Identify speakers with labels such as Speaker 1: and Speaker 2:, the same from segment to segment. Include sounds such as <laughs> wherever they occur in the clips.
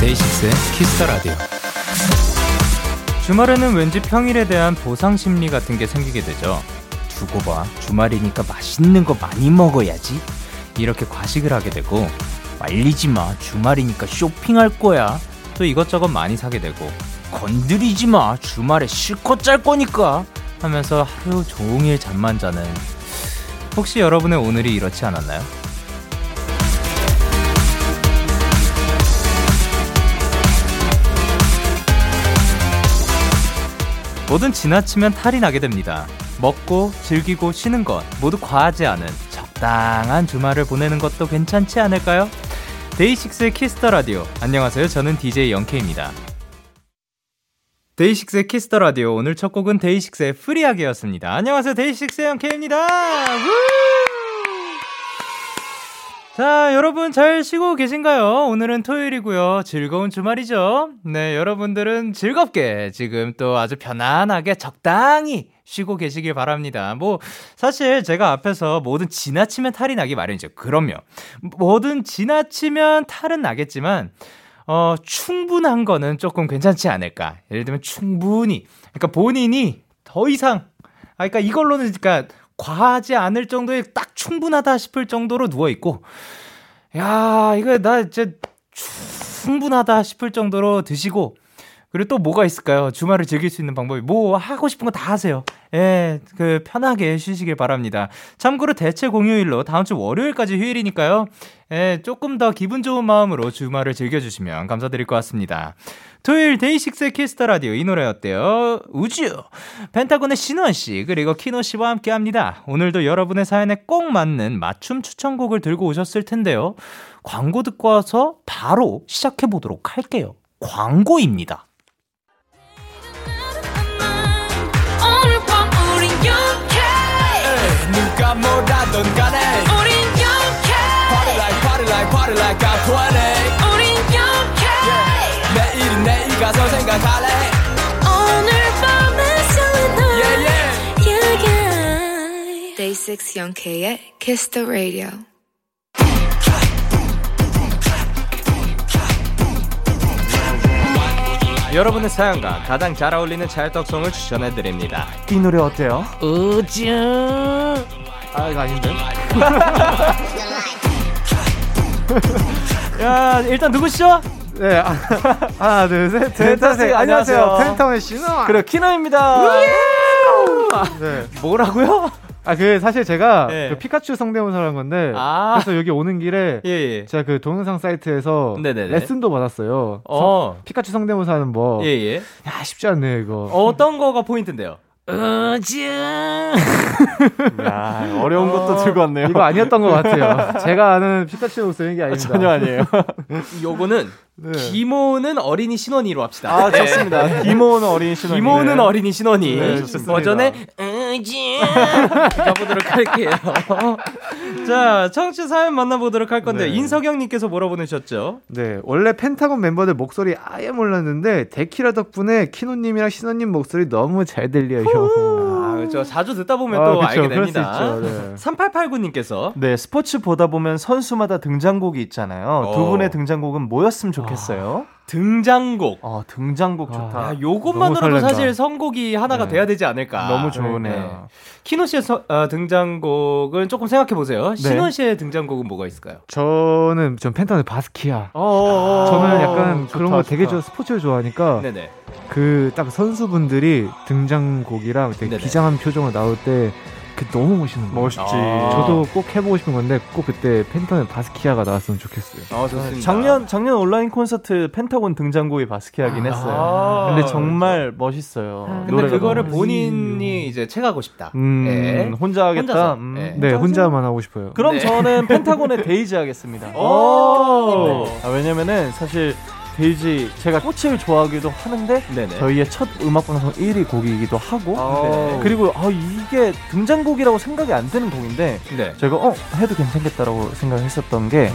Speaker 1: DAY6의 Kiss the Radio. 주말에는 왠지 평일에 대한 보상 심리 같은 게 생기게 되죠. 두고 봐. 주말이니까 맛있는 거 많이 먹어야지. 이렇게 과식을 하게 되고 말리지 마. 주말이니까 쇼핑할 거야. 또 이것저것 많이 사게 되고 건드리지 마. 주말에 실컷 잘 거니까 하면서 하루 종일 잠만 자는 혹시 여러분의 오늘이 이렇지 않았나요? 뭐든 지나치면 탈이 나게 됩니다. 먹고 즐기고 쉬는 것 모두 과하지 않은 적당한 주말을 보내는 것도 괜찮지 않을까요? DAY6의 Kiss the Radio. 안녕하세요. 저는 DJ Young K입니다. DAY6의 Kiss the Radio. 오늘 첫 곡은 DAY6의 Free하게였습니다. 안녕하세요. DAY6의 Young K입니다. 자, 여러분 잘 쉬고 계신가요? 오늘은 토요일이고요. 즐거운 주말이죠. 네, 여러분들은 즐겁게 지금 또 아주 편안하게 적당히 쉬고 계시길 바랍니다. 뭐 사실 제가 앞에서 뭐든 지나치면 탈이 나기 마련이죠. 그럼요. 뭐든 지나치면 탈은 나겠지만 어, 충분한 거는 조금 괜찮지 않을까. 예를 들면 충분히 그러니까 본인이 더 이상 아 그러니까 이걸로는 그러니까 과하지 않을 정도의 딱 충분하다 싶을 정도로 누워 있고 야, 이거 나 이제 충분하다 싶을 정도로 드시고 그리고 또 뭐가 있을까요? 주말을 즐길 수 있는 방법이 뭐 하고 싶은 거 다 하세요. 예, 그 편하게 쉬시길 바랍니다. 참고로 대체 공휴일로 다음 주 월요일까지 휴일이니까요. 예, 조금 더 기분 좋은 마음으로 주말을 즐겨주시면 감사드릴 것 같습니다. 토요일 DAY6의 Kiss the Radio 이 노래 어때요? 우주 펜타곤의 신원 씨 그리고 키노 씨와 함께 합니다. 오늘도 여러분의 사연에 꼭 맞는 맞춤 추천곡을 들고 오셨을 텐데요. 광고 듣고 와서 바로 시작해 보도록 할게요. 광고입니다.
Speaker 2: 누가 뭐라던 간에 우린 영케 Party like party like party like I'm 20 우린 영케 가서 생각할래 오늘 밤에 설레는 yeah, yeah. yeah, yeah. Day 6 영케의 Kiss the Radio
Speaker 1: 여러분의 사연과 가장 잘 어울리는 찰떡송을 추천해 드립니다.
Speaker 3: 이 노래 어때요?
Speaker 1: 우주
Speaker 3: 아 이거 아닌데? <laughs> <laughs>
Speaker 1: 야 일단 누구시죠?
Speaker 3: 네 아, <laughs> 하나 둘셋
Speaker 1: 펜타색, 안녕하세요.
Speaker 3: 펜타의 신호
Speaker 1: 그래 키노입니다.
Speaker 3: 네.
Speaker 1: 뭐라고요?
Speaker 3: 아 그 사실 제가
Speaker 1: 네.
Speaker 3: 그 피카츄 성대모사를 한 건데
Speaker 1: 아.
Speaker 3: 그래서 여기 오는 길에
Speaker 1: 예, 예.
Speaker 3: 제가 그 동영상 사이트에서
Speaker 1: 네네네.
Speaker 3: 레슨도 받았어요.
Speaker 1: 어.
Speaker 3: 성- 피카츄 성대모사는 뭐
Speaker 1: 예, 예.
Speaker 3: 야, 쉽지 않네요 이거.
Speaker 1: 어떤 거가 포인트인데요? 우주.
Speaker 4: 야, 어려운 것도 들고 왔네요.
Speaker 3: 이거 아니었던 것 같아요. <laughs> 제가 아는 피카츄 목소리 이게 아닙니다.
Speaker 4: 전혀 아니에요. <laughs>
Speaker 1: 요거는
Speaker 3: 네.
Speaker 1: 기모는 어린이 신원이로 합시다.
Speaker 4: 아,
Speaker 1: 네.
Speaker 4: 좋습니다. 기모는 어린 신혼.
Speaker 1: 기모는 어린이 신원이
Speaker 4: 네, 좋습니다.
Speaker 1: 버전의 우주 가보도록 할게요. <laughs> 자, 청취 사연 만나보도록 할 건데
Speaker 3: 네.
Speaker 1: 인석영님께서 뭐라 보내셨죠?
Speaker 3: 네, 원래 펜타곤 멤버들 목소리 아예 몰랐는데 데키라 덕분에 키노님이랑 신호님 목소리 너무 잘 들려요. <laughs>
Speaker 1: 아, 그렇죠. 자주 듣다 보면
Speaker 3: 아,
Speaker 1: 또
Speaker 3: 그쵸,
Speaker 1: 알게 됩니다.
Speaker 3: 있죠, 네.
Speaker 1: 3889님께서
Speaker 4: 네, 스포츠 보다 보면 선수마다 등장곡이 있잖아요.
Speaker 1: 어.
Speaker 4: 두 분의 등장곡은 뭐였으면 좋겠어요?
Speaker 1: 등장곡.
Speaker 4: 아, 등장곡 좋다.
Speaker 1: 야,
Speaker 3: 너무
Speaker 1: 요것만으로도. 사실 선곡이 하나가
Speaker 3: 네.
Speaker 1: 돼야 되지 않을까.
Speaker 4: 너무 좋으네요.
Speaker 1: 네. 키노 씨의 서- 어, 등장곡은 조금 생각해 보세요. 신원 씨의 등장곡은 뭐가 있을까요?
Speaker 3: 저는 전 펜타곤의 바스키아.
Speaker 1: 어,
Speaker 3: 저는 약간
Speaker 4: 좋다,
Speaker 3: 그런 거 되게
Speaker 4: 좋다.
Speaker 3: 좋아 스포츠를 좋아하니까. 그 딱 선수분들이 등장곡이랑 되게
Speaker 1: 네네.
Speaker 3: 비장한 표정으로 나올 때 그 너무 멋있는 거예요.
Speaker 4: 멋있지.
Speaker 1: 아.
Speaker 3: 저도 꼭 해보고 싶은 건데 꼭 그때 펜타곤의 바스키아가 나왔으면 좋겠어요.
Speaker 1: 어, 좋습니다.
Speaker 4: 작년 작년 온라인 콘서트 펜타곤 등장곡이 바스키아긴 했어요.
Speaker 1: 아.
Speaker 4: 근데 정말 멋있어요.
Speaker 1: 근데 그거를 본인이 이제 채가고 싶다.
Speaker 3: 음,
Speaker 1: 네.
Speaker 4: 혼자 하겠다. 음,
Speaker 1: 네.
Speaker 3: 네, 혼자만 하고 싶어요.
Speaker 4: 그럼
Speaker 1: 네.
Speaker 4: 저는 펜타곤의 데이지 하겠습니다. <laughs>
Speaker 1: 오.
Speaker 4: 아, 왜냐면은 사실 데이지 제가 꽃을 좋아하기도 하는데
Speaker 1: 네네.
Speaker 4: 저희의 첫 음악 방송 1위 곡이기도 하고
Speaker 1: 네.
Speaker 4: 그리고 아, 이게 등장곡이라고 생각이 안 드는 곡인데
Speaker 1: 네.
Speaker 4: 제가 어 해도 괜찮겠다라고 생각했었던 게그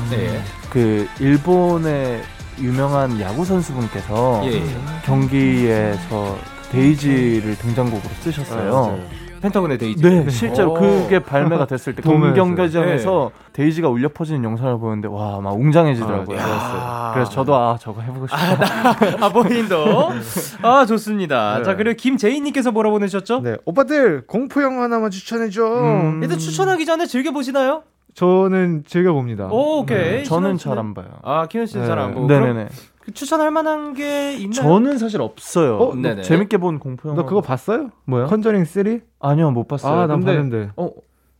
Speaker 1: 네.
Speaker 4: 일본의 유명한 야구 선수분께서
Speaker 1: 예, 예.
Speaker 4: 경기에서 데이지를 등장곡으로 쓰셨어요.
Speaker 1: 펜타곤의 데이지.
Speaker 4: 네, 실제로
Speaker 1: 오.
Speaker 4: 그게 발매가 됐을 때 <laughs>
Speaker 3: 보면서.
Speaker 4: 공경기장에서 데이지가 울려 퍼지는 영상을 보는데 와 막 웅장해지더라고요.
Speaker 1: 아,
Speaker 4: 그래서, 저도 아 저거 해보고 싶다.
Speaker 1: 아, 본인도. <laughs> 아, 좋습니다.
Speaker 3: 네.
Speaker 1: 자, 그리고 김재인님께서 뭐라 보내셨죠?
Speaker 3: 네, 오빠들 공포 영화 하나만 추천해줘.
Speaker 4: 음.
Speaker 1: 일단 추천하기 전에 즐겨 보시나요?
Speaker 3: 저는 즐겨 봅니다.
Speaker 1: 오, 오케이.
Speaker 4: 네, 저는? 잘 안 봐요.
Speaker 1: 아, 키현 씨는
Speaker 3: 네.
Speaker 1: 잘안 보고.
Speaker 4: 네네네.
Speaker 1: 그 추천할 만한 게 있나요?
Speaker 4: 저는 사실 없어요.
Speaker 3: 어,
Speaker 1: 네네.
Speaker 4: 재밌게 본 공포 영화.
Speaker 3: 너 그거 봤어요?
Speaker 4: 뭐요?
Speaker 3: 컨저링 3?
Speaker 4: 아니요 못 봤어요.
Speaker 3: 아, 난
Speaker 4: 근데-
Speaker 3: 봤는데.
Speaker 4: 어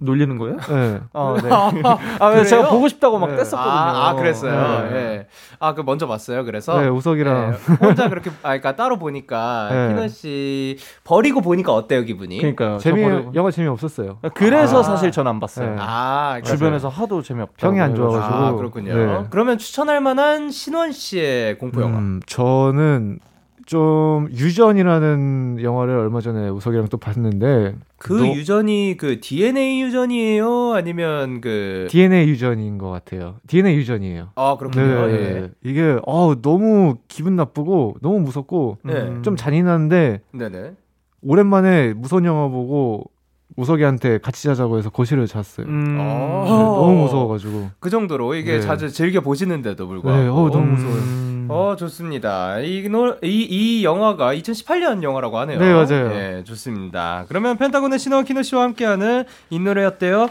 Speaker 4: 놀리는 거예요?
Speaker 3: 네. <laughs>
Speaker 4: 아 네. 아왜 제가 보고 싶다고 막
Speaker 3: 네.
Speaker 4: 뗐었거든요.
Speaker 1: 아, 아, 그랬어요.
Speaker 3: 네.
Speaker 1: 예. 아, 그 먼저 봤어요. 그래서
Speaker 3: 네, 우석이랑
Speaker 1: 네, 혼자 그렇게 아 그러니까 따로 보니까
Speaker 3: 네.
Speaker 1: 키너 씨 버리고 보니까 어때요, 기분이?
Speaker 4: 그러니까요. 저
Speaker 3: 재미
Speaker 4: 버리고-
Speaker 3: 영화 재미 없었어요.
Speaker 4: 그래서
Speaker 1: 아.
Speaker 4: 사실 전 안 봤어요.
Speaker 3: 네.
Speaker 1: 아,
Speaker 4: 주변에서 하도 재미없다.
Speaker 3: 평이 안 좋아 가지고.
Speaker 1: 아, 그렇군요.
Speaker 3: 네.
Speaker 1: 그러면 추천할 만한 신원 씨의 공포 영화.
Speaker 3: 음, 저는 좀 유전이라는 영화를 얼마 전에 우석이랑 또 봤는데
Speaker 1: 그
Speaker 3: 너-
Speaker 1: 유전이 그 DNA 유전이에요? 아니면 그
Speaker 3: DNA 유전인 것 같아요. DNA 유전이에요.
Speaker 1: 아, 그렇군요.
Speaker 3: 네,
Speaker 1: 예.
Speaker 3: 이게 어, 너무 기분 나쁘고 너무 무섭고
Speaker 1: 네.
Speaker 3: 좀 잔인한데
Speaker 1: 네, 네.
Speaker 3: 오랜만에 무서운 영화 보고 우석이한테 같이 자자고 해서 거실을 잤어요.
Speaker 4: 음.
Speaker 1: 어.
Speaker 3: 네, 너무 무서워가지고.
Speaker 1: 그 정도로 이게
Speaker 3: 네.
Speaker 1: 자주 즐겨 보시는데도 불구하고.
Speaker 3: 네, 어, 너무
Speaker 4: 음.
Speaker 3: 무서워요.
Speaker 1: 어 좋습니다. 이, 노, 이, 이 영화가 2018년 영화라고 하네요.
Speaker 3: 네, 맞아요.
Speaker 1: 네, 좋습니다. 그러면 펜타곤의 신호 키노 씨와 함께하는 이 노래 어때요?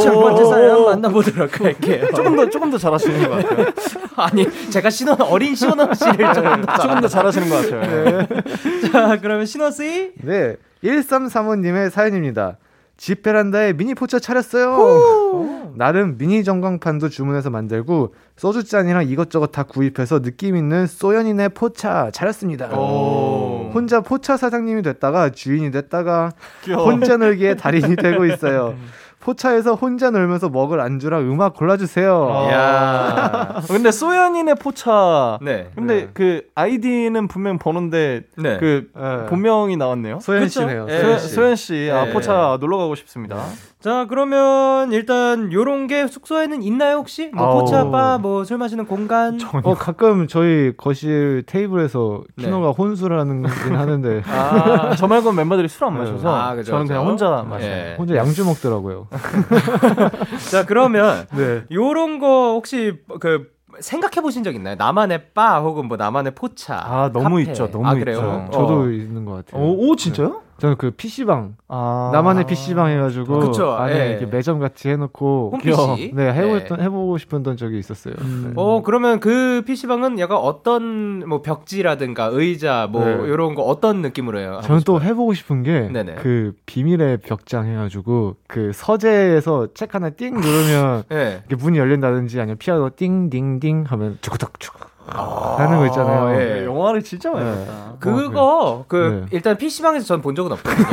Speaker 1: 첫 번째 사연 만나보도록 할게요. <laughs>
Speaker 4: 조금 더 조금 더 잘하시는 것 같아요. <laughs>
Speaker 1: 아니 제가 신호 어린 신호 씨를 조금 더
Speaker 4: 조금 더 잘하시는 것 같아요. <laughs>
Speaker 1: 자 그러면 신원 씨.
Speaker 3: 네, 1335님의 사연입니다. 집 베란다에 미니 포차 차렸어요. 나름 미니 전광판도 주문해서 만들고 소주 잔이랑 이것저것 다 구입해서 느낌 있는 소연이네 포차 차렸습니다.
Speaker 1: 오.
Speaker 3: 혼자 포차 사장님이 됐다가 주인이 됐다가
Speaker 4: 귀여워.
Speaker 3: 혼자 놀기에 달인이 되고 있어요. <laughs> 포차에서 혼자 놀면서 먹을 안주랑 음악 골라주세요.
Speaker 4: 아.
Speaker 1: 야.
Speaker 4: 근데 소연이네 포차.
Speaker 1: 네.
Speaker 4: 근데
Speaker 3: 네.
Speaker 4: 그 아이디는 분명 번호인데
Speaker 1: 네.
Speaker 4: 그
Speaker 3: 네.
Speaker 4: 본명이 나왔네요.
Speaker 3: 소연
Speaker 1: 그쵸?
Speaker 3: 씨네요.
Speaker 1: 예.
Speaker 3: 소연
Speaker 4: 소,
Speaker 3: 씨.
Speaker 4: 소연 씨, 아
Speaker 1: 네.
Speaker 4: 포차 놀러 가고 싶습니다.
Speaker 1: 자 그러면 일단 요런 게 숙소에는 있나요 혹시? 뭐
Speaker 3: 아우.
Speaker 1: 포차 바 뭐 술 마시는 공간?
Speaker 3: 어 가끔 저희 거실 테이블에서
Speaker 1: 네.
Speaker 3: 키노가 혼술하는 긴 하는데 <laughs>
Speaker 4: 아, 저 말고 멤버들이 술 안 마셔서
Speaker 1: 아, 그죠,
Speaker 4: 저는 그냥
Speaker 1: 그죠.
Speaker 4: 혼자 마셔요.
Speaker 1: 예.
Speaker 3: 혼자 양주 먹더라고요. <laughs>
Speaker 1: 자 그러면
Speaker 3: 네.
Speaker 1: 요런 거 혹시 그 생각해 보신 적 있나요? 나만의 바 혹은 뭐 나만의 포차.
Speaker 4: 아, 너무
Speaker 1: 카페.
Speaker 4: 있죠, 너무
Speaker 1: 아, 그래요?
Speaker 4: 있죠.
Speaker 1: 어.
Speaker 3: 저도 있는 것 같아요.
Speaker 4: 오, 오, 진짜요?
Speaker 3: 저는 그 PC방
Speaker 4: 아.
Speaker 3: 나만의 PC방 해가지고
Speaker 1: 그쵸,
Speaker 3: 안에
Speaker 1: 예.
Speaker 3: 이렇게 매점 같이 해놓고
Speaker 1: 홈 PC?
Speaker 3: 네 해보던
Speaker 1: 네.
Speaker 3: 해보고 싶었던 적이 있었어요.
Speaker 4: 음.
Speaker 3: 네.
Speaker 1: 어 그러면 그 PC방은 약간 어떤 뭐 벽지라든가 의자 뭐
Speaker 3: 네.
Speaker 1: 요런 거 어떤 느낌으로 해요?
Speaker 3: 저는 또 해보고 싶은 게. 그 비밀의 벽장 해가지고 그 서재에서 책 하나 띵 누르면
Speaker 1: 네. <laughs>
Speaker 3: 이렇게 문이 열린다든지 아니면 피아노 띵띵띵 하면 쭈구덕쭈구 하는 거 있잖아요.
Speaker 1: 예.
Speaker 4: 네, 영화를 진짜 많이
Speaker 3: 네.
Speaker 4: 봤다.
Speaker 1: 그거 그
Speaker 3: 네.
Speaker 1: 일단 PC방에서 전 본 적은 없거든요.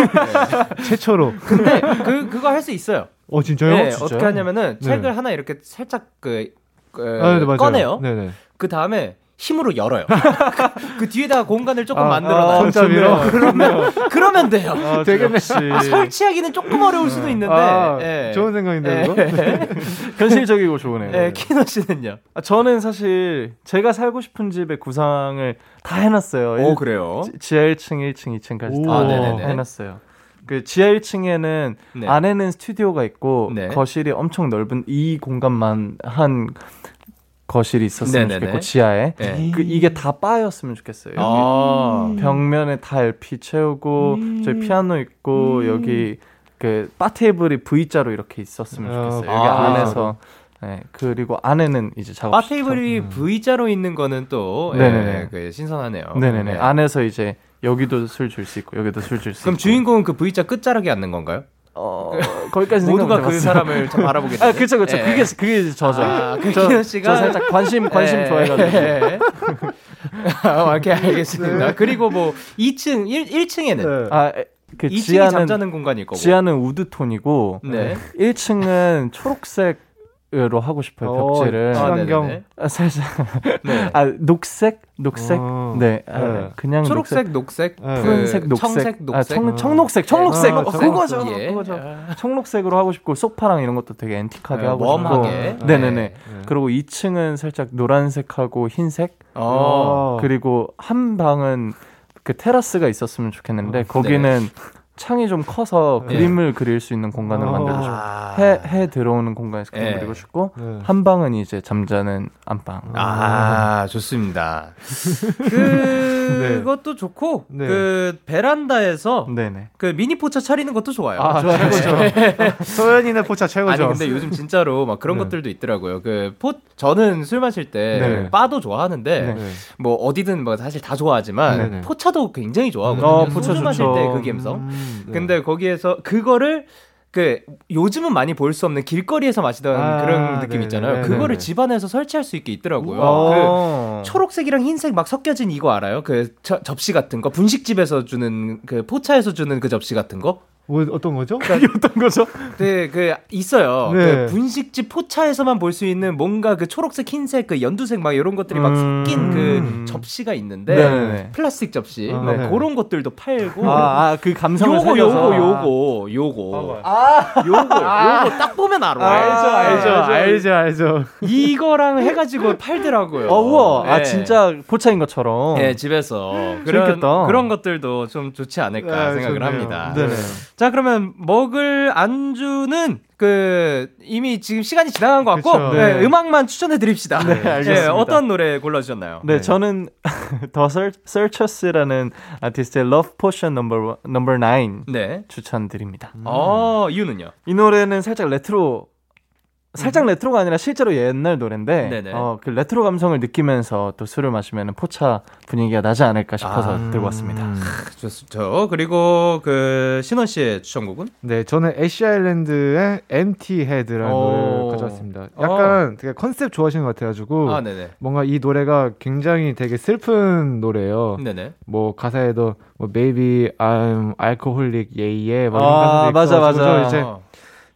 Speaker 1: 네. <laughs>
Speaker 3: 최초로.
Speaker 1: 근데 그 그거 할 수 있어요.
Speaker 3: 어 진짜요?
Speaker 1: 네,
Speaker 4: 진짜요?
Speaker 1: 어떻게 하냐면은
Speaker 3: 네.
Speaker 1: 책을 하나 이렇게 살짝 그, 그
Speaker 3: 아, 네.
Speaker 1: 꺼내요.
Speaker 3: 네네.
Speaker 1: 그 다음에 힘으로 열어요. <laughs> 그 뒤에다가 공간을 조금
Speaker 3: 아,
Speaker 1: 만들어
Speaker 3: 아,
Speaker 1: 놔요.
Speaker 3: 손잡이로?
Speaker 1: 그러면 그러면 돼요.
Speaker 4: 아,
Speaker 3: 되겠네.
Speaker 4: 역시
Speaker 1: 아, 설치하기는 조금 어려울 수도 있는데.
Speaker 3: 아,
Speaker 1: 예.
Speaker 3: 좋은 생각인데 이거.
Speaker 1: 예. <laughs>
Speaker 4: 현실적이고 좋으네요.
Speaker 1: 예, 키노 씨는요?
Speaker 4: 아, 저는 사실 제가 살고 싶은 집의 구상을 다 해놨어요.
Speaker 1: 오 그래요?
Speaker 4: 지- 지하 1층, 1층, 2층까지
Speaker 3: 오.
Speaker 4: 다
Speaker 1: 아, 네네네.
Speaker 4: 해놨어요. 그 지하 1층에는
Speaker 1: 네.
Speaker 4: 안에는 스튜디오가 있고
Speaker 1: 네.
Speaker 4: 거실이 엄청 넓은 이 공간만 한 거실이 있었으면
Speaker 1: 네네네.
Speaker 4: 좋겠고 지하에
Speaker 1: 네.
Speaker 4: 그 이게 다 바였으면 좋겠어요. 여기
Speaker 1: 아.
Speaker 4: 벽면에 다 LP 채우고
Speaker 3: 음.
Speaker 4: 저희 피아노 있고 여기 그 바 테이블이 V자로 이렇게 있었으면
Speaker 3: 아,
Speaker 4: 좋겠어요. 여기
Speaker 1: 아.
Speaker 4: 안에서 네, 그리고 안에는 이제 작업
Speaker 1: 바 테이블이 V자로 있는 거는 또 예,
Speaker 4: 네네네.
Speaker 1: 그 신선하네요.
Speaker 4: 네네네
Speaker 1: 네.
Speaker 4: 안에서 이제 여기도 술 줄 수 있고 여기도 술 줄 수 있고
Speaker 1: 그럼 주인공은 그 V자 끝자락에 앉는 건가요?
Speaker 4: 어, 거기까지 생각
Speaker 1: 모두가
Speaker 4: 못
Speaker 1: 그. 사람을 참 바라보게 되죠.
Speaker 4: 아, 그렇죠, 그렇죠.
Speaker 1: 예.
Speaker 4: 그게 그게 저죠.
Speaker 1: 아, 그
Speaker 4: 저,
Speaker 1: 씨가
Speaker 4: 저 살짝 관심 관심
Speaker 1: 예.
Speaker 4: 좋아해가지고.
Speaker 1: 예. 아, 오케이 알겠습니다. 그리고 뭐 2층 1, 1층에는
Speaker 3: 네.
Speaker 4: 아, 에, 그
Speaker 1: 2층이
Speaker 4: 지하는
Speaker 1: 잠자는 공간일 거고.
Speaker 4: 지하는 우드 톤이고
Speaker 1: 네.
Speaker 4: 1층은 초록색 로 하고 싶어요 벽지를.
Speaker 3: 아, 친환경.
Speaker 4: 아, 살짝.
Speaker 1: 네.
Speaker 4: 아 녹색, 녹색.
Speaker 3: 어.
Speaker 4: 네, 아,
Speaker 3: 네.
Speaker 4: 그냥
Speaker 1: 초록색, 녹색,
Speaker 3: 네.
Speaker 4: 푸른색, 녹색,
Speaker 1: 청색, 녹색.
Speaker 4: 아, 청, 청록색, 청록색.
Speaker 3: 아,
Speaker 4: 어,
Speaker 3: 청록색.
Speaker 4: 그거죠,
Speaker 1: 예.
Speaker 4: 그거죠. 청록색으로 하고 싶고 소파랑 이런 것도 되게 앤틱하게
Speaker 1: 네,
Speaker 4: 하고
Speaker 1: 웜하게.
Speaker 4: 싶고. 네네네.
Speaker 3: 네.
Speaker 4: 그리고 2층은 살짝 노란색하고 흰색.
Speaker 1: 어.
Speaker 4: 그리고 한 방은 그 테라스가 있었으면 좋겠는데
Speaker 3: 어,
Speaker 4: 거기는 창이 좀 커서
Speaker 1: 네.
Speaker 4: 그림을 그릴 수 있는 공간을
Speaker 3: 어.
Speaker 4: 만들고.
Speaker 1: 아.
Speaker 4: 해, 해 들어오는 공간에서 그림
Speaker 1: 네.
Speaker 4: 그리고 싶고
Speaker 3: 네.
Speaker 4: 한 방은 이제 잠자는 안방.
Speaker 1: 아, 좋습니다. <laughs> 그것도 좋고
Speaker 3: 네.
Speaker 1: 그 베란다에서. 그 미니 포차 차리는 것도 좋아요.
Speaker 3: 아, 최고죠. <laughs> 소연이네 포차 최고죠.
Speaker 1: 아니 근데 요즘 진짜로 막 그런
Speaker 3: 네.
Speaker 1: 것들도 있더라고요. 그 포 저는 술 마실 때
Speaker 3: 네.
Speaker 1: 바도 좋아하는데
Speaker 3: 네.
Speaker 1: 뭐 어디든 뭐 사실 다 좋아하지만
Speaker 3: 네, 네.
Speaker 1: 포차도 굉장히 좋아하거든요.
Speaker 4: 어, 포차
Speaker 1: 마실. 때 그 감성.
Speaker 3: 음, 네.
Speaker 1: 근데 거기에서 그거를 그 요즘은 많이 볼 수 없는 길거리에서 마시던
Speaker 3: 아,
Speaker 1: 그런 느낌
Speaker 3: 네,
Speaker 1: 있잖아요.
Speaker 3: 네, 네,
Speaker 1: 그거를
Speaker 3: 네.
Speaker 1: 집안에서 설치할 수 있게 있더라고요.
Speaker 4: 어.
Speaker 1: 그 초록색이랑 흰색 막 섞여진 이거 알아요? 그 저- 접시 같은 거 분식집에서 주는 그 포차에서 주는 그 접시 같은 거?
Speaker 3: 뭐, 어떤 거죠?
Speaker 4: 그게 어떤 거죠?
Speaker 1: 네, 그 있어요.
Speaker 3: 네.
Speaker 1: 그 분식집 포차에서만 볼 수 있는 뭔가 그 초록색, 흰색, 그 연두색 막 이런 것들이 막
Speaker 4: 음.
Speaker 1: 섞인 그 접시가 있는데
Speaker 4: 네네네.
Speaker 1: 플라스틱 접시
Speaker 3: 아,
Speaker 1: 막
Speaker 3: 네.
Speaker 1: 그런 것들도 팔고
Speaker 4: 아, 아, 그 감성을
Speaker 1: 요거. 요거 요거 요거 아 요거 요거 딱 보면 알아.
Speaker 3: 알죠, 알죠,
Speaker 1: 네.
Speaker 3: 알죠, 알죠.
Speaker 1: 이거랑 해가지고 팔더라고요.
Speaker 4: 어, 우와. 아,
Speaker 1: 네.
Speaker 4: 진짜 포차인 것처럼.
Speaker 1: 네, 집에서 그런
Speaker 4: 재밌겠다.
Speaker 1: 그런 것들도 좀 좋지 않을까
Speaker 3: 아,
Speaker 1: 생각을
Speaker 3: 좋네요.
Speaker 1: 합니다.
Speaker 3: 네네.
Speaker 1: 자, 그러면 먹을 안주는 그 이미 지금 시간이 지나간 것 같고
Speaker 3: 그쵸.
Speaker 1: 네,
Speaker 3: 네.
Speaker 1: 음악만 추천해 드립시다.
Speaker 4: 네, 알겠습니다.
Speaker 1: 어떤 노래 골라 주셨나요?
Speaker 4: 네,
Speaker 3: 네.
Speaker 4: 저는 <laughs> The Searchers라는 아티스트의 Love Potion Number Number 9
Speaker 1: 네.
Speaker 4: 추천드립니다.
Speaker 1: 어, 이유는요?
Speaker 4: 이 노래는 살짝 레트로 살짝 레트로가 아니라 실제로 옛날 노래인데
Speaker 1: 음. 네네.
Speaker 4: 어, 그 레트로 감성을 느끼면서 또 술을 마시면 포차 분위기가 나지 않을까 싶어서
Speaker 1: 아,
Speaker 4: 들고 왔습니다.
Speaker 1: 좋죠. 그리고 그 신원 씨의 추천곡은?
Speaker 3: 네, 저는 애쉬 아일랜드의 Empty Head라는
Speaker 1: 오.
Speaker 3: 노래를 가져왔습니다. 약간 되게 컨셉 좋아하시는 것 같아가지고
Speaker 1: 아, 네네.
Speaker 3: 뭔가 이 노래가 굉장히 되게 슬픈 노래예요.
Speaker 1: 네네.
Speaker 3: 뭐 가사에도 뭐 Baby I'm alcoholic yeah yeah 막 이런
Speaker 4: 아,
Speaker 3: 가사도
Speaker 4: 맞아, 맞아.
Speaker 3: 이제
Speaker 1: 어.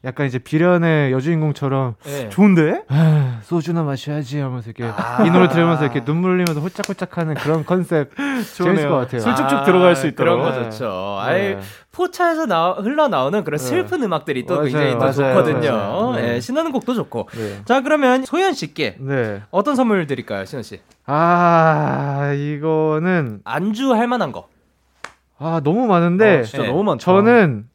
Speaker 3: 약간 이제 비련의 여주인공처럼
Speaker 1: 네.
Speaker 4: 좋은데?
Speaker 3: 아, 소주나 마셔야지 하면서 이렇게
Speaker 1: 아.
Speaker 3: 이 노래 들으면서 이렇게 눈물 흘리면서 홀짝홀짝하는 그런 컨셉 <laughs> 재밌을 것 같아요.
Speaker 4: 술 쭉쭉 들어갈 수 있도록.
Speaker 1: 그런 거
Speaker 3: 네.
Speaker 1: 좋죠.
Speaker 3: 네.
Speaker 1: 아이, 포차에서 나, 흘러나오는 그런
Speaker 3: 네.
Speaker 1: 슬픈 음악들이 또
Speaker 3: 맞아요,
Speaker 1: 굉장히 또
Speaker 3: 맞아요,
Speaker 1: 좋거든요.
Speaker 3: 맞아요. 네.
Speaker 1: 예, 신나는 곡도 좋고.
Speaker 3: 네.
Speaker 1: 자, 그러면 소연 씨께
Speaker 3: 네.
Speaker 1: 어떤 선물 드릴까요, 신원 씨?
Speaker 3: 아 이거는
Speaker 1: 안주 할 만한 거.
Speaker 3: 아 너무 많은데
Speaker 4: 어, 진짜
Speaker 1: 네.
Speaker 4: 너무 많다.
Speaker 3: 저는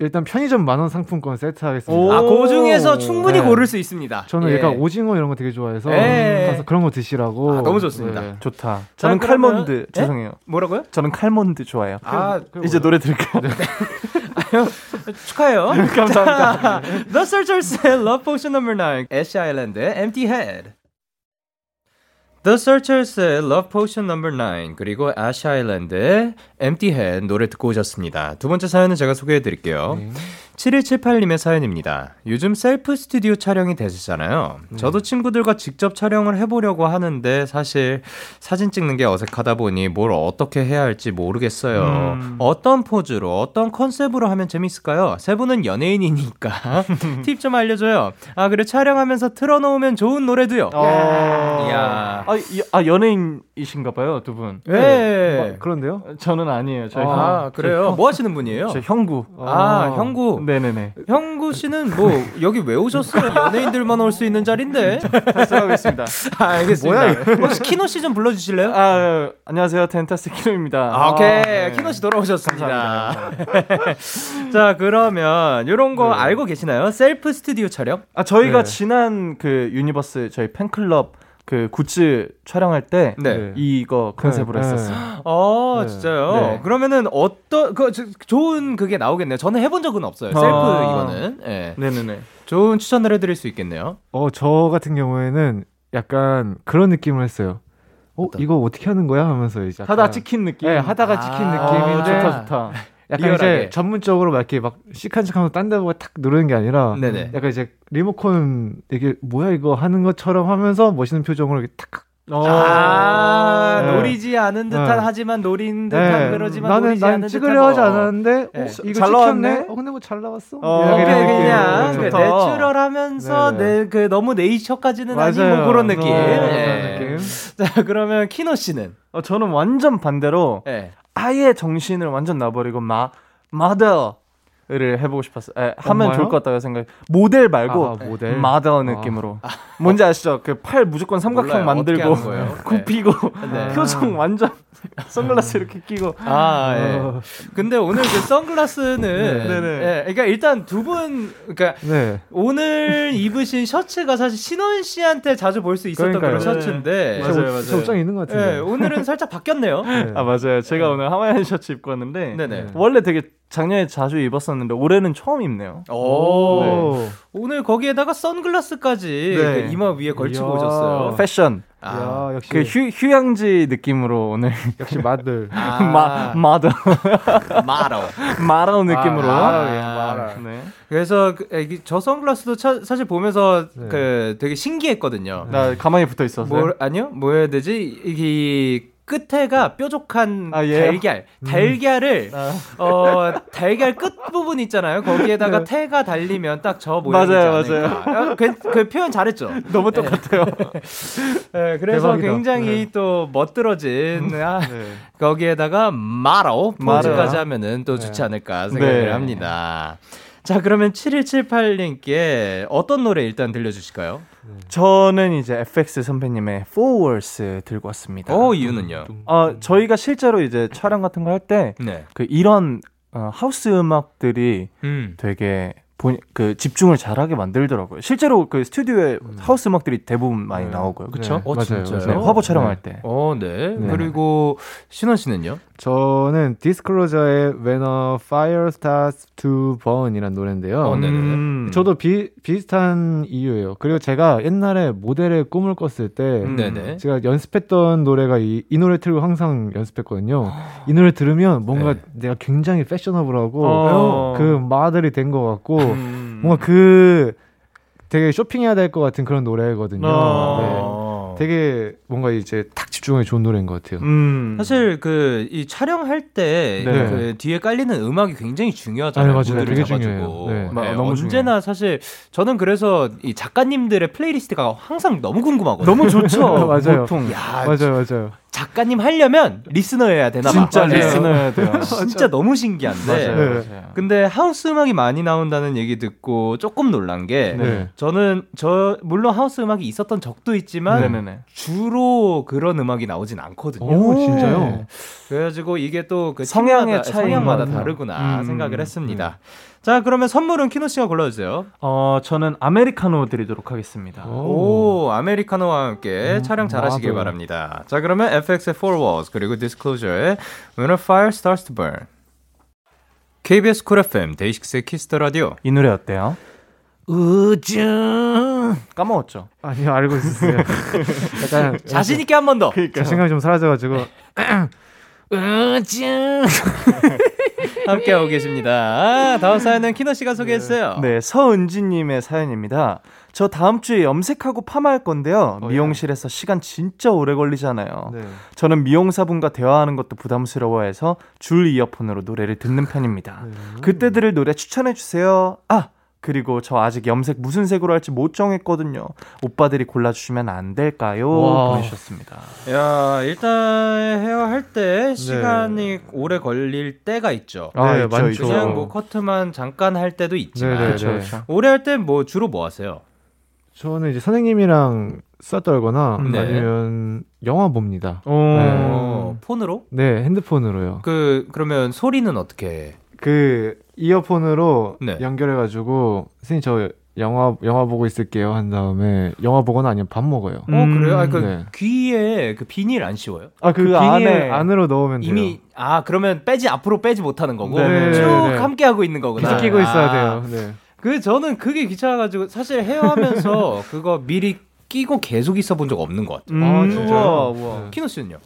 Speaker 3: 일단 편의점 만원 상품권 세트 하겠습니다.
Speaker 4: 오.
Speaker 1: 아, 그 중에서 충분히
Speaker 3: 네.
Speaker 1: 고를 수 있습니다.
Speaker 3: 저는
Speaker 1: 예.
Speaker 3: 약간 오징어 이런 거 되게 좋아해서
Speaker 1: 예.
Speaker 3: 가서 그런 거 드시라고.
Speaker 1: 아, 너무 좋습니다.
Speaker 3: 네.
Speaker 4: 좋다.
Speaker 1: 자,
Speaker 4: 저는
Speaker 1: 그러면-
Speaker 4: 칼몬드
Speaker 1: 예?
Speaker 4: 죄송해요.
Speaker 1: 뭐라고요?
Speaker 4: 저는 칼몬드 좋아해요.
Speaker 1: 아,
Speaker 4: 이제 노래 들을까요? <laughs>
Speaker 1: 축하해요. <laughs>
Speaker 4: 감사합니다.
Speaker 1: The Searchers의 Love Potion No. 9, 애쉬 아일랜드의 Empty Head. The Searchers의 Love Potion No. 9 그리고 애쉬 아일랜드의 Empty Head 노래 듣고 오셨습니다. 두 번째 사연은 제가 소개해 드릴게요.
Speaker 3: 네.
Speaker 1: 7178님의 사연입니다. 요즘 셀프 스튜디오 촬영이 대세잖아요. 저도 친구들과 직접 촬영을 해보려고 하는데 사실 사진 찍는 게 어색하다 보니 뭘 어떻게 해야 할지 모르겠어요.
Speaker 4: 음.
Speaker 1: 어떤 포즈로, 어떤 컨셉으로 하면 재밌을까요? 세 분은 연예인이니까 <laughs> 팁 좀 알려줘요. 아, 그리고 촬영하면서 틀어놓으면 좋은 노래도요.
Speaker 4: 어...
Speaker 1: 이야.
Speaker 4: 아, 이- 아 연예인 이신가 봐요, 두 분.
Speaker 1: 예.
Speaker 3: 뭐, 그런데요?
Speaker 4: 저는 아니에요. 저희
Speaker 1: 아,
Speaker 4: 형,
Speaker 1: 그래요? 뭐 하시는 분이에요?
Speaker 4: 저 형구.
Speaker 1: 아, 형구.
Speaker 4: 네 네 네.
Speaker 1: 형구 씨는 뭐 여기 왜 오셨어요? 연예인들만 올 수 있는 자리인데. <laughs>
Speaker 4: 발송하겠습니다.
Speaker 1: 아, 알겠습니다. 혹시 키노 씨 좀 불러 주실래요?
Speaker 4: 아, 안녕하세요. 펜타곤 키노입니다.
Speaker 1: 아, 오케이.
Speaker 4: 네.
Speaker 1: 키노 씨 돌아오셨습니다. <laughs> 자, 그러면 이런 거
Speaker 3: 네.
Speaker 1: 알고 계시나요? 셀프 스튜디오 촬영?
Speaker 4: 아, 저희가
Speaker 3: 네.
Speaker 4: 지난 그 유니버스 저희 팬클럽 그 굿즈 촬영할 때
Speaker 1: 네.
Speaker 4: 이거 컨셉으로
Speaker 3: 네.
Speaker 4: 했었어요.
Speaker 1: 어,
Speaker 3: 네.
Speaker 1: 진짜요?
Speaker 4: 네.
Speaker 1: 그러면 어떤 그 저- 좋은 그게 나오겠네요. 저는 해본 적은 없어요. 셀프
Speaker 4: 아.
Speaker 1: 이거는. 예.
Speaker 4: 네네네.
Speaker 1: 좋은 추천을 해드릴 수 있겠네요.
Speaker 3: 어, 저 같은 경우에는 약간 그런 느낌을 했어요. 어,
Speaker 1: 어떤?
Speaker 3: 이거 어떻게 하는 거야? 하면서 이제
Speaker 4: 하다 찍힌 느낌.
Speaker 3: 네, 하다가 찍힌
Speaker 1: 아,
Speaker 3: 느낌인데
Speaker 4: 좋다 좋다.
Speaker 3: 약간
Speaker 1: 리얼하게.
Speaker 3: 이제 전문적으로 막 이렇게 막 시크한 척하면서 딴 데 보고 탁 누르는 게 아니라
Speaker 1: 네네.
Speaker 3: 약간 이제 리모컨 이게 뭐야 이거 하는 것처럼 하면서 멋있는 표정으로 이렇게 탁
Speaker 1: 아,
Speaker 3: 네.
Speaker 1: 노리지 않은 듯한
Speaker 3: 네.
Speaker 1: 하지만 노린 듯한
Speaker 3: 네.
Speaker 1: 그러지만
Speaker 3: 나는
Speaker 1: 노리지
Speaker 3: 난
Speaker 1: 않은
Speaker 3: 찍으려
Speaker 1: 듯한
Speaker 3: 하지
Speaker 1: 거.
Speaker 3: 않았는데
Speaker 1: 네.
Speaker 3: 어, 이거
Speaker 4: 잘
Speaker 3: 찍혔네.
Speaker 4: 나왔네?
Speaker 3: 어 근데 뭐 잘 나왔어.
Speaker 4: 어,
Speaker 3: 느낌.
Speaker 1: 그냥
Speaker 3: 네.
Speaker 1: 그
Speaker 4: 좋다.
Speaker 1: 내추럴하면서
Speaker 3: 네.
Speaker 1: 내그 너무 nature까지는 아니고
Speaker 3: 맞아요.
Speaker 1: 그런 느낌.
Speaker 3: 어,
Speaker 1: 예.
Speaker 3: 그런 느낌.
Speaker 1: 자 그러면 키노 씨는
Speaker 4: 어, 저는 완전 반대로
Speaker 1: 예.
Speaker 4: 아예 정신을 완전 놔버리고 마 마더 를 해보고 싶었어요. 에, 하면
Speaker 3: 엄마요?
Speaker 4: 좋을 것 같다고 생각. 모델 말고
Speaker 3: 아, 모델.
Speaker 4: 마더
Speaker 3: 아.
Speaker 4: 느낌으로. 뭔지 아시죠? 그 팔 무조건 삼각형
Speaker 1: 몰라요.
Speaker 4: 만들고? <laughs> 굽히고
Speaker 1: 네.
Speaker 4: 표정 완전 <laughs> 선글라스 이렇게 끼고.
Speaker 1: 아, 예.
Speaker 3: 어.
Speaker 1: 근데 오늘 그 선글라스는
Speaker 4: 네네.
Speaker 1: 예, 그러니까 일단 두 분 그러니까
Speaker 3: 네.
Speaker 1: 오늘 입으신 셔츠가 사실 신원 씨한테 자주 볼 수 있었던 그런. 셔츠인데
Speaker 4: 맞아요, 맞아요.
Speaker 3: 저 옷장 있는 것 같은데.
Speaker 1: 예, 오늘은 살짝 바뀌었네요.
Speaker 3: 네.
Speaker 4: 아 맞아요. 제가 오늘 하와이안 셔츠 입고 왔는데
Speaker 1: 네네.
Speaker 4: 원래 되게 작년에 자주 입었었는데 올해는 처음 입네요.
Speaker 1: 오.
Speaker 3: 오.
Speaker 1: 오늘 거기에다가 선글라스까지
Speaker 4: 네.
Speaker 1: 그 이마 위에 걸치고. 오셨어요.
Speaker 4: 패션.
Speaker 1: 아.
Speaker 3: 야, 역시
Speaker 4: 그 휴, 휴양지 느낌으로 오늘
Speaker 3: 역시 마들.
Speaker 1: 아. <laughs>
Speaker 4: 마 마더
Speaker 1: 마로.
Speaker 4: 마라오 느낌으로.
Speaker 3: 아, 예,
Speaker 1: 아.
Speaker 4: 네.
Speaker 1: 그래서 그, 에, 저 선글라스도 차- 사실 보면서
Speaker 3: 네.
Speaker 1: 그 되게 신기했거든요.
Speaker 4: 나 가만히 붙어 있었어요.
Speaker 1: 뭐 아니요? 뭐 해야 되지? 이게 끝에가 뾰족한
Speaker 4: 아, 예.
Speaker 1: 달걀, 달걀을
Speaker 4: 아.
Speaker 1: 어 달걀 끝 부분 있잖아요. 거기에다가
Speaker 3: 네.
Speaker 1: 태가 달리면 딱 저 모양이지
Speaker 4: 맞아요,
Speaker 1: 않을까. 그, 그 표현 잘했죠.
Speaker 4: 너무 똑같아요. <laughs>
Speaker 1: 네, 그래서
Speaker 3: 대박이다.
Speaker 1: 굉장히 또 멋들어진 아,
Speaker 4: 네.
Speaker 1: 거기에다가 마로
Speaker 4: 마로.
Speaker 1: 포즈까지 하면은 또 좋지
Speaker 3: 네.
Speaker 1: 않을까 생각을
Speaker 4: 네.
Speaker 1: 합니다. 자, 그러면 7178님께 어떤 노래 일단 들려주실까요?
Speaker 4: 저는 이제 FX 선배님의 Four Words 들고 왔습니다.
Speaker 1: 어, 이유는요?
Speaker 4: 어, 저희가 실제로 이제 촬영 같은 거 할 때그
Speaker 1: 네.
Speaker 4: 이런 어, 하우스 음악들이
Speaker 1: 음.
Speaker 4: 되게 본, 그 집중을 잘하게 만들더라고요. 실제로 그 스튜디오에 하우스 음악들이 대부분 많이
Speaker 3: 네.
Speaker 4: 나오고요. 그렇죠?
Speaker 3: 네,
Speaker 1: 어,
Speaker 3: 맞아요.
Speaker 1: 진짜요?
Speaker 4: 네,
Speaker 3: 맞아요.
Speaker 4: 화보 촬영할 때.
Speaker 1: 어, 네.
Speaker 3: 네.
Speaker 1: 그리고 신원 씨는요?
Speaker 3: 저는 디스클로저의 When a Fire Starts to Burn이라는 노래인데요.
Speaker 1: 어.
Speaker 4: 음.
Speaker 3: 저도 비, 비슷한 이유예요. 그리고 제가 옛날에 모델의 꿈을 꿨을 때
Speaker 4: 음.
Speaker 1: 네네.
Speaker 3: 제가 연습했던 노래가 이, 이 노래 틀고 항상 연습했거든요. 이 노래 들으면 뭔가
Speaker 1: 네.
Speaker 3: 내가 굉장히 패셔너블하고
Speaker 4: 어.
Speaker 3: 그 모델이 된 것 같고
Speaker 4: 음.
Speaker 3: 뭔가 그 되게 쇼핑해야 될 것 같은 그런 노래거든요.
Speaker 4: 어.
Speaker 3: 네. 되게 뭔가 이제 탁 집중하기 좋은 노래인 것 같아요.
Speaker 4: 음.
Speaker 1: 사실 그 이 촬영할 때
Speaker 4: 네.
Speaker 1: 그 뒤에 깔리는 음악이 굉장히 중요하잖아요.
Speaker 3: 아, 맞아요.
Speaker 1: 무드를
Speaker 3: 되게. 중요해요. 네.
Speaker 4: 마- 너무
Speaker 1: 언제나 사실 저는 그래서 이 작가님들의 playlist가 항상 너무 궁금하거든요.
Speaker 4: 너무 좋죠. <laughs>
Speaker 3: 맞아요.
Speaker 4: 보통.
Speaker 1: 야,
Speaker 3: 맞아요, 맞아요.
Speaker 1: 작가님 하려면 listener여야 되나 봐.
Speaker 4: 진짜
Speaker 3: 맞아요.
Speaker 4: listener야 돼요.
Speaker 1: 진짜 너무 신기한데.
Speaker 4: 맞아요.
Speaker 3: 네.
Speaker 4: 맞아요.
Speaker 1: 근데 하우스 음악이 많이 나온다는 얘기 듣고 조금 놀란 게
Speaker 3: 네.
Speaker 1: 저는 저 물론 하우스 음악이 있었던 적도 있지만
Speaker 4: 네네네.
Speaker 1: 주로 그런 음악이 나오진 않거든요.
Speaker 3: 오, 진짜요?
Speaker 1: 그래가지고 이게 또그
Speaker 4: 성향의 차이.
Speaker 1: 성향마다
Speaker 3: 음.
Speaker 1: 다르구나
Speaker 4: 음.
Speaker 1: 생각을 했습니다. 자 그러면 선물은 키노 씨가 골라주세요.
Speaker 4: 어, 저는 아메리카노 드리도록 하겠습니다.
Speaker 3: 오.
Speaker 1: 오, 아메리카노와 함께
Speaker 3: 음,
Speaker 1: 촬영 잘하시길
Speaker 3: 맞아요.
Speaker 1: 바랍니다. 자 그러면 FX의 Four Walls 그리고 Disclosure의 When a Fire Starts to Burn. KBS 쿨 FM 데이식스의 키스 더 라디오.
Speaker 4: 이 노래 어때요?
Speaker 1: 우주
Speaker 4: 까먹었죠?
Speaker 3: 아니요, 알고 있었어요. <laughs> 약간
Speaker 1: 자신 있게 한 번 더.
Speaker 3: 자신감이 좀 사라져가지고 <laughs>
Speaker 1: 우주 <laughs> 함께 하고 계십니다. 아, 다음 사연은 키노 씨가 소개했어요.
Speaker 4: 네, 서은지님의 사연입니다. 저 다음 주에 염색하고 파마할 건데요.
Speaker 3: 어,
Speaker 4: 미용실에서 시간 진짜 오래 걸리잖아요.
Speaker 3: 네.
Speaker 4: 저는 미용사분과 대화하는 것도 부담스러워해서 줄 이어폰으로 노래를 듣는 편입니다.
Speaker 3: 네.
Speaker 4: 그때 들을 노래 추천해 주세요. 아 그리고 저 아직 염색 무슨 색으로 할지 못 정했거든요. 오빠들이 골라주시면 안 될까요?
Speaker 3: 와.
Speaker 4: 보내주셨습니다.
Speaker 1: 야, 일단 헤어 할 때 시간이 오래 걸릴 때가 있죠.
Speaker 3: 아,
Speaker 4: 네,
Speaker 3: 네,
Speaker 4: 있죠,
Speaker 3: 많죠.
Speaker 4: 있죠.
Speaker 1: 그냥 뭐 커트만 잠깐 할 때도 있지만
Speaker 3: 네, 네,
Speaker 4: 그렇죠,
Speaker 3: 네.
Speaker 4: 그렇죠.
Speaker 1: 오래 할 때 뭐 주로 뭐 하세요?
Speaker 3: 저는 이제 선생님이랑 수다 떨거나
Speaker 1: 네.
Speaker 3: 아니면 영화 봅니다.
Speaker 4: 오.
Speaker 1: 어, 폰으로?
Speaker 3: 네, 핸드폰으로요.
Speaker 1: 그 그러면 소리는 어떻게? 해?
Speaker 3: 그 이어폰으로
Speaker 1: 네.
Speaker 3: 연결해가지고 선생님 저 영화 영화 보고 있을게요 한 다음에 영화 보거나 아니면 밥 먹어요.
Speaker 1: 어 그래요? 아, 그
Speaker 3: 네.
Speaker 1: 귀에 그 비닐 안 씌워요?
Speaker 3: 아, 그,
Speaker 4: 그
Speaker 3: 비닐
Speaker 4: 안에
Speaker 3: 안으로 넣으면 돼요.
Speaker 1: 이미 아 그러면 빼지 앞으로 빼지 못하는 거고
Speaker 4: 네,
Speaker 1: 쭉
Speaker 3: 네, 네.
Speaker 1: 함께 하고 있는 거구나.
Speaker 3: 계속 끼고 있어야
Speaker 1: 아,
Speaker 3: 돼요. 네.
Speaker 1: 그 저는 그게 귀찮아가지고 사실 헤어하면서 <laughs> 그거 미리 끼고 계속 있어본 적 없는 것 같아요.
Speaker 4: 음,
Speaker 3: 아, 진짜요?
Speaker 4: 우와, 우와.
Speaker 3: 네.
Speaker 1: 키노 씨는요?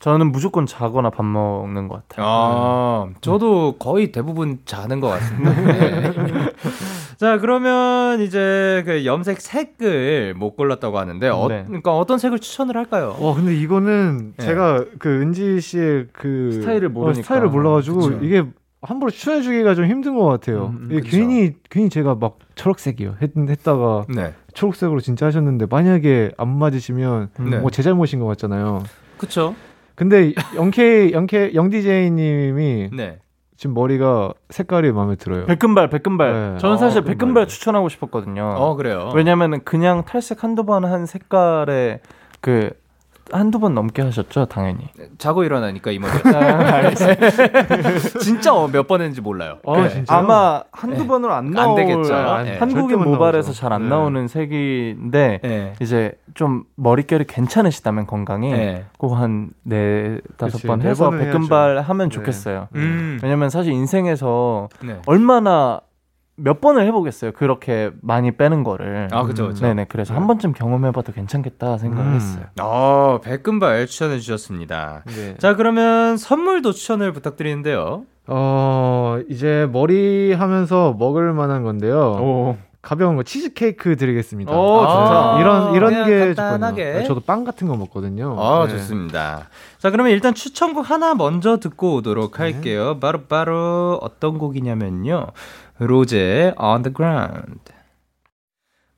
Speaker 4: 저는 무조건 자거나 밥 먹는 것 같아요.
Speaker 1: 아, 저도 거의 대부분 자는 것 같습니다. 네. <laughs> 자, 그러면 이제 그 염색 색을 못 골랐다고 하는데, 어,
Speaker 4: 네.
Speaker 1: 그러니까 어떤 색을 추천을 할까요?
Speaker 3: 와 근데 이거는
Speaker 1: 네.
Speaker 3: 제가 그 은지 씨의 그
Speaker 4: 스타일을
Speaker 3: 어,
Speaker 4: 모르니까.
Speaker 3: 스타일을 몰라가지고
Speaker 1: 그쵸.
Speaker 3: 이게 함부로 추천해주기가 좀 힘든 것 같아요.
Speaker 4: 음,
Speaker 3: 이게
Speaker 1: 그쵸.
Speaker 3: 괜히 괜히 제가 막 초록색이요 했, 했다가
Speaker 1: 네.
Speaker 3: 초록색으로 진짜 하셨는데 만약에 안 맞으시면
Speaker 1: 네.
Speaker 3: 뭐제 잘못인 것 같잖아요.
Speaker 1: 그쵸?
Speaker 3: 근데 영케 영케 영디제이님이
Speaker 1: 네.
Speaker 3: 지금 머리가 색깔이 마음에 들어요.
Speaker 4: 백금발, 백금발.
Speaker 3: 네.
Speaker 4: 저는 사실
Speaker 1: 어,
Speaker 4: 백금발. 추천하고 싶었거든요.
Speaker 1: 어, 그래요.
Speaker 4: 왜냐면은 그냥 탈색 한두 번 한 색깔에 그 한두 번 넘게 하셨죠, 당연히.
Speaker 1: 자고 일어나니까 이 머리.
Speaker 4: 아, <laughs>
Speaker 1: 진짜 어, 몇번 했는지 몰라요.
Speaker 3: 아,
Speaker 1: 네.
Speaker 4: 아마 한두 번으로 안
Speaker 1: 되겠죠.
Speaker 3: 안-
Speaker 1: 네.
Speaker 4: 한국인 모발에서
Speaker 3: 나오죠.
Speaker 4: 잘안
Speaker 3: 네.
Speaker 4: 나오는 색인데
Speaker 1: 네.
Speaker 4: 이제 좀 머릿결이 괜찮으시다면 건강이
Speaker 1: 네.
Speaker 4: 꼭한 네 다섯
Speaker 3: 번네
Speaker 4: 해서 백금발
Speaker 3: 해야죠.
Speaker 4: 하면
Speaker 3: 네.
Speaker 4: 좋겠어요.
Speaker 1: 음.
Speaker 4: 왜냐면 사실 인생에서
Speaker 1: 네.
Speaker 4: 얼마나 몇 번을 해보겠어요. 그렇게 많이 빼는 거를.
Speaker 1: 아, 그죠, 그죠.
Speaker 4: 네네. 그래서 한 번쯤 경험해봐도 괜찮겠다 생각을
Speaker 3: 음.
Speaker 4: 했어요.
Speaker 1: 어, 백금발 추천해 주셨습니다.
Speaker 3: 네.
Speaker 1: 자, 그러면 선물도 추천을 부탁드리는데요.
Speaker 3: 어 이제 머리 하면서 먹을 만한 건데요.
Speaker 4: 오.
Speaker 3: 가벼운 거 치즈 케이크 드리겠습니다.
Speaker 4: 오, 좋다.
Speaker 1: 아,
Speaker 3: 이런 이런 게
Speaker 1: 간단하게.
Speaker 3: 좋거든요. 저도 빵 같은 거 먹거든요.
Speaker 1: 아,
Speaker 3: 네.
Speaker 1: 좋습니다. 자, 그러면 일단 추천곡 하나 먼저 듣고 오도록 할게요. 바로 바로 어떤 곡이냐면요. 로제 On the Ground.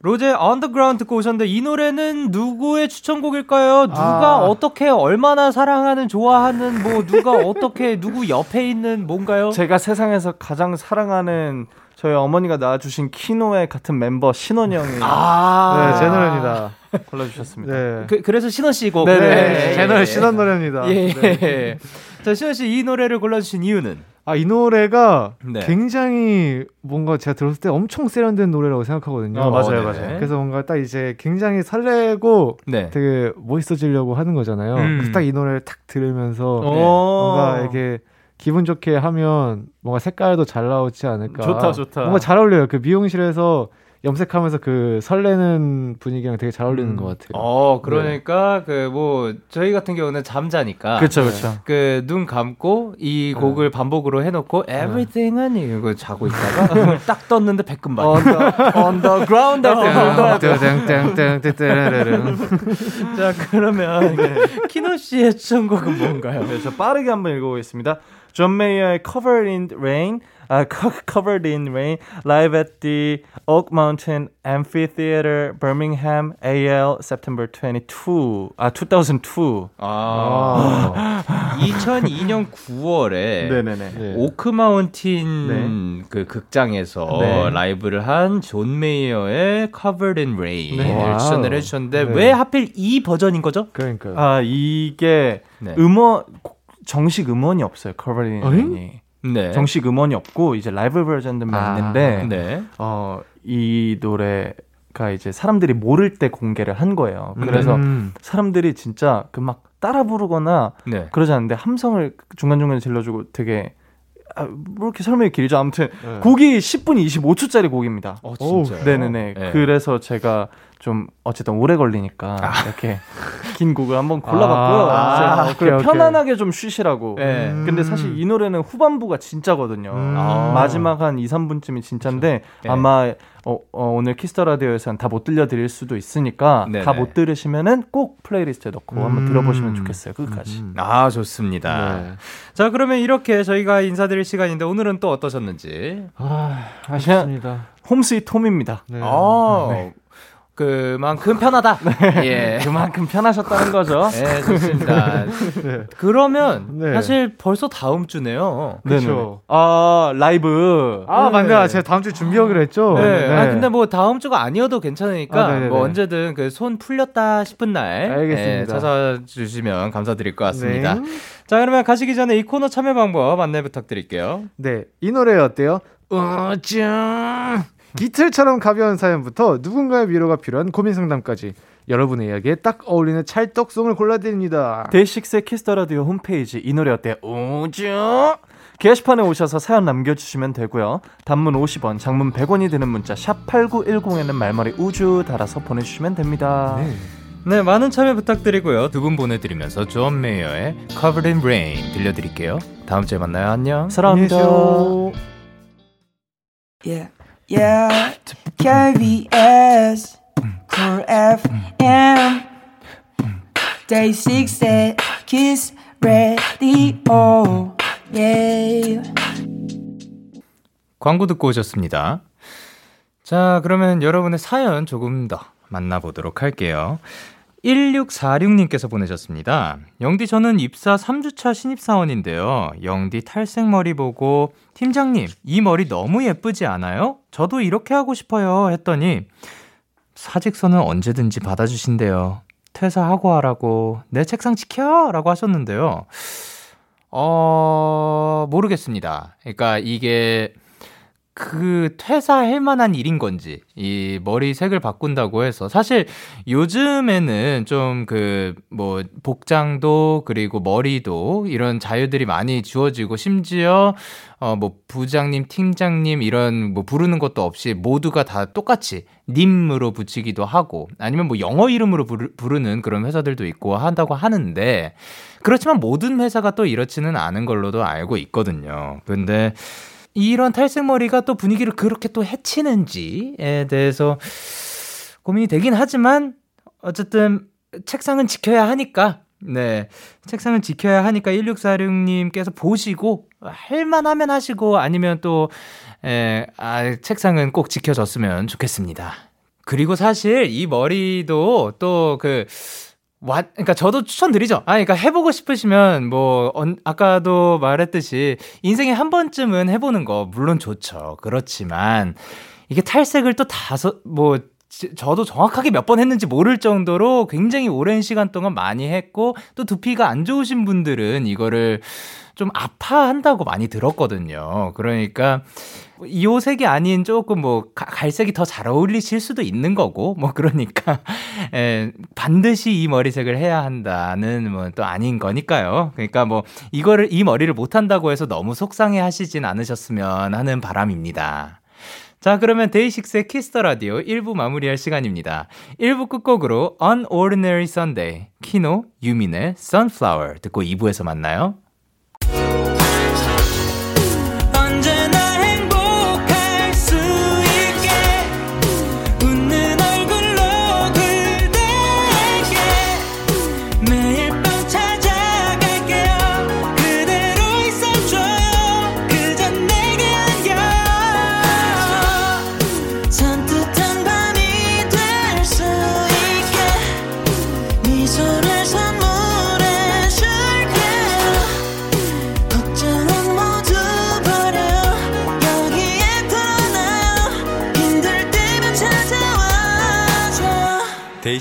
Speaker 1: 로제 On the Ground 듣고 오셨는데 이 노래는 누구의 추천곡일까요? 누가
Speaker 3: 아.
Speaker 1: 어떻게 얼마나 사랑하는 좋아하는 뭐 누가 어떻게 누구 옆에 있는 뭔가요?
Speaker 4: 제가 세상에서 가장 사랑하는 저희 어머니가 낳아주신 키노의 같은 멤버 신원 형이
Speaker 1: 아,
Speaker 3: 네, 제 노래입니다.
Speaker 4: 골라주셨습니다.
Speaker 3: 네.
Speaker 1: 그, 그래서 신원 씨 곡.
Speaker 4: 네,
Speaker 3: 네,
Speaker 4: 네,
Speaker 3: 제 노래 신원 노래입니다.
Speaker 1: 예.
Speaker 3: 네.
Speaker 1: 자, 신원 씨 이 노래를 골라주신 이유는?
Speaker 3: 아, 이 노래가
Speaker 1: 네.
Speaker 3: 굉장히 뭔가 제가 들었을 때 엄청 세련된 노래라고 생각하거든요.
Speaker 4: 어, 맞아요,
Speaker 1: 네네.
Speaker 4: 맞아요.
Speaker 3: 그래서 뭔가 딱 이제 굉장히 설레고
Speaker 1: 네.
Speaker 3: 되게 멋있어지려고 하는 거잖아요.
Speaker 1: 음.
Speaker 3: 그래서 딱 이 노래를 탁 들으면서
Speaker 4: 오.
Speaker 3: 뭔가 이렇게 기분 좋게 하면 뭔가 색깔도 잘 나오지 않을까.
Speaker 4: 좋다, 좋다.
Speaker 3: 뭔가 잘 어울려요. 그 미용실에서 염색하면서 그 설레는 분위기랑 되게 잘 어울리는
Speaker 4: 음.
Speaker 3: 것 같아요.
Speaker 1: 어, 그러니까 그뭐 저희 같은 경우는 잠자니까
Speaker 4: 그렇죠, 그렇죠.
Speaker 1: 그 눈 감고 이 곡을 반복으로 해놓고 Everything은 이거 자고 있다가 <laughs> 눈을 딱 떴는데 백금발.
Speaker 4: On the, on the ground.
Speaker 3: 아, 땡땡땡땡땡땡 <laughs>
Speaker 1: 자 그러면 키노 씨의 <laughs> 추천곡은 뭔가요?
Speaker 4: 네, 저 빠르게 한번 읽어보겠습니다. 존 메이어의 Covered in Rain, 아, Co- Covered in Rain, live at the Oak Mountain Amphitheater, Birmingham, AL, September 22, 아, 2002.
Speaker 1: 아, 2002년 9월에
Speaker 4: 네네네.
Speaker 3: 네.
Speaker 1: 오크 마운틴 그 극장에서
Speaker 4: 네.
Speaker 1: 라이브를 한 존 메이어의 Covered in Rain을
Speaker 3: 네.
Speaker 1: 추천을 해 주셨는데
Speaker 3: 네.
Speaker 1: 왜 하필 이 버전인 거죠?
Speaker 3: 그러니까요.
Speaker 4: 아, 이게
Speaker 1: 네.
Speaker 4: 음원, 정식 음원이 없어요. Covered in? Rain이.
Speaker 1: 네.
Speaker 4: 정식 음원이 없고, 이제 라이브 버전들만
Speaker 3: 아,
Speaker 4: 있는데,
Speaker 1: 네.
Speaker 4: 어, 이 노래 가 이제 사람들이 모를 때 공개를 한 거예요. 그래서
Speaker 3: 음.
Speaker 4: 사람들이 진짜 그 막 따라 부르거나
Speaker 1: 네.
Speaker 4: 그러지 않는데 함성을 중간중간에 질러주고 되게 아, 뭐 이렇게 설명이 길죠. 아무튼
Speaker 3: 네.
Speaker 4: 곡이 10분 25초짜리 곡입니다.
Speaker 1: 어, 진짜요?
Speaker 4: 네네네.
Speaker 1: 네.
Speaker 4: 그래서 제가 좀 어쨌든 오래 걸리니까 이렇게 긴 곡을 한번 골라봤고요.
Speaker 3: 아, 오케이,
Speaker 4: 그리고
Speaker 3: 오케이.
Speaker 4: 편안하게 좀 쉬시라고.
Speaker 1: 네.
Speaker 3: 음.
Speaker 4: 근데 사실 이 노래는 후반부가 진짜거든요.
Speaker 3: 음.
Speaker 1: 아.
Speaker 4: 마지막 한 2, 3분쯤이 진짜인데
Speaker 1: 네.
Speaker 4: 아마 어, 어, 오늘 키스 더 라디오에서는 다 못 들려드릴 수도 있으니까. 다 못 들으시면은 꼭 playlist에 넣고 한번
Speaker 3: 음.
Speaker 4: 들어보시면 좋겠어요. 끝까지.
Speaker 3: 음.
Speaker 1: 아, 좋습니다.
Speaker 3: 네.
Speaker 1: 자, 그러면 이렇게 저희가 인사드릴 시간인데 오늘은 또 어떠셨는지?
Speaker 3: 아, 아쉽습니다.
Speaker 4: Home sweet home입니다.
Speaker 3: 네.
Speaker 1: 아, 그만큼 편하다. <laughs> 예.
Speaker 4: 그만큼 편하셨다는 거죠.
Speaker 1: 네, 좋습니다. <laughs>
Speaker 3: 네.
Speaker 1: 그러면
Speaker 3: 네.
Speaker 1: 사실 벌써 다음 주네요.
Speaker 4: 네네. 아 라이브.
Speaker 3: 아,
Speaker 1: 네.
Speaker 3: 맞네요. 제가 다음 주에 준비하기로 했죠.
Speaker 1: 네. 아, 근데 뭐 다음 주가 아니어도 괜찮으니까
Speaker 3: 아.
Speaker 1: 뭐 언제든 그 손 풀렸다 싶은 날
Speaker 3: 알겠습니다.
Speaker 1: 예, 찾아주시면 감사드릴 것 같습니다.
Speaker 3: 네.
Speaker 1: 자, 그러면 가시기 전에 이 코너 참여 방법 안내 부탁드릴게요.
Speaker 3: 네, 이 노래 어때요? 어짱 깃털처럼 가벼운 사연부터 누군가의 위로가 필요한 고민 상담까지 여러분의 이야기에 딱 어울리는 찰떡송을 골라드립니다.
Speaker 4: 데이식스의 키스 더 라디오 홈페이지 이 노래 어때? 우주 게시판에 오셔서 사연 남겨주시면 되고요. 단문 50원, 장문 100원이 드는 문자 샵 #8910에는 말머리 우주 달아서 보내주시면 됩니다.
Speaker 3: 네.
Speaker 1: 네, 많은 참여 부탁드리고요. 두 분 보내드리면서 존 메이어의 Covered in Rain 들려드릴게요. 다음 주에 만나요. 안녕.
Speaker 4: 사랑합니다.
Speaker 2: Yeah, yeah. KBS, Cool FM, Day 6 at Kiss Radio. Yeah.
Speaker 1: 광고 듣고 오셨습니다. 자, 그러면 여러분의 사연 조금 더 만나보도록 할게요. 1646님께서 보내셨습니다. 영디, 저는 입사 3주차 신입사원인데요. 영디 탈색머리 보고, 팀장님, 이 머리 너무 예쁘지 않아요? 저도 이렇게 하고 싶어요. 했더니, 사직서는 언제든지 받아주신대요. 퇴사하고 하라고, 내 책상 지켜! 라고 하셨는데요. 어, 모르겠습니다. 그러니까 이게, 그 퇴사할 만한 일인 건지 이 머리 색을 바꾼다고 해서 사실 요즘에는 좀 그 뭐 복장도 그리고 머리도 이런 자유들이 많이 주어지고 심지어 어 뭐 부장님 팀장님 이런 뭐 부르는 것도 없이 모두가 다 똑같이 님으로 붙이기도 하고 아니면 뭐 영어 이름으로 부르, 부르는 그런 회사들도 있고 한다고 하는데 그렇지만 모든 회사가 또 이렇지는 않은 걸로도 알고 있거든요. 근데 이런 탈색머리가 또 분위기를 그렇게 또 해치는지에 대해서 고민이 되긴 하지만 어쨌든 책상은 지켜야 하니까 네. 책상은 지켜야 하니까 1646님께서 보시고 할만하면 하시고 아니면 또 에, 아, 책상은 꼭 지켜줬으면 좋겠습니다. 그리고 사실 이 머리도 또 그 와, 그러니까 저도 추천드리죠. 아, 그러니까 해보고 싶으시면 뭐 언, 아까도 말했듯이 인생에 한 번쯤은 해보는 거 물론 좋죠. 그렇지만 이게 탈색을 또 다섯 뭐 저도 정확하게 몇 번 했는지 모를 정도로 굉장히 오랜 시간 동안 많이 했고 또 두피가 안 좋으신 분들은 이거를 좀 아파한다고 많이 들었거든요. 그러니까 이 색이 아닌 조금 뭐 갈색이 더 잘 어울리실 수도 있는 거고 뭐 그러니까 에, <laughs> 반드시 이 머리색을 해야 한다는 뭐 또 아닌 거니까요. 그러니까 뭐 이거를 이 머리를 못 한다고 해서 너무 속상해 하시진 않으셨으면 하는 바람입니다. 자, 그러면 데이식스의 키스 더 라디오 1부 마무리할 시간입니다. 1부 끝곡으로 Unordinary Sunday, 키노, 유민의 Sunflower 듣고 2부에서 만나요.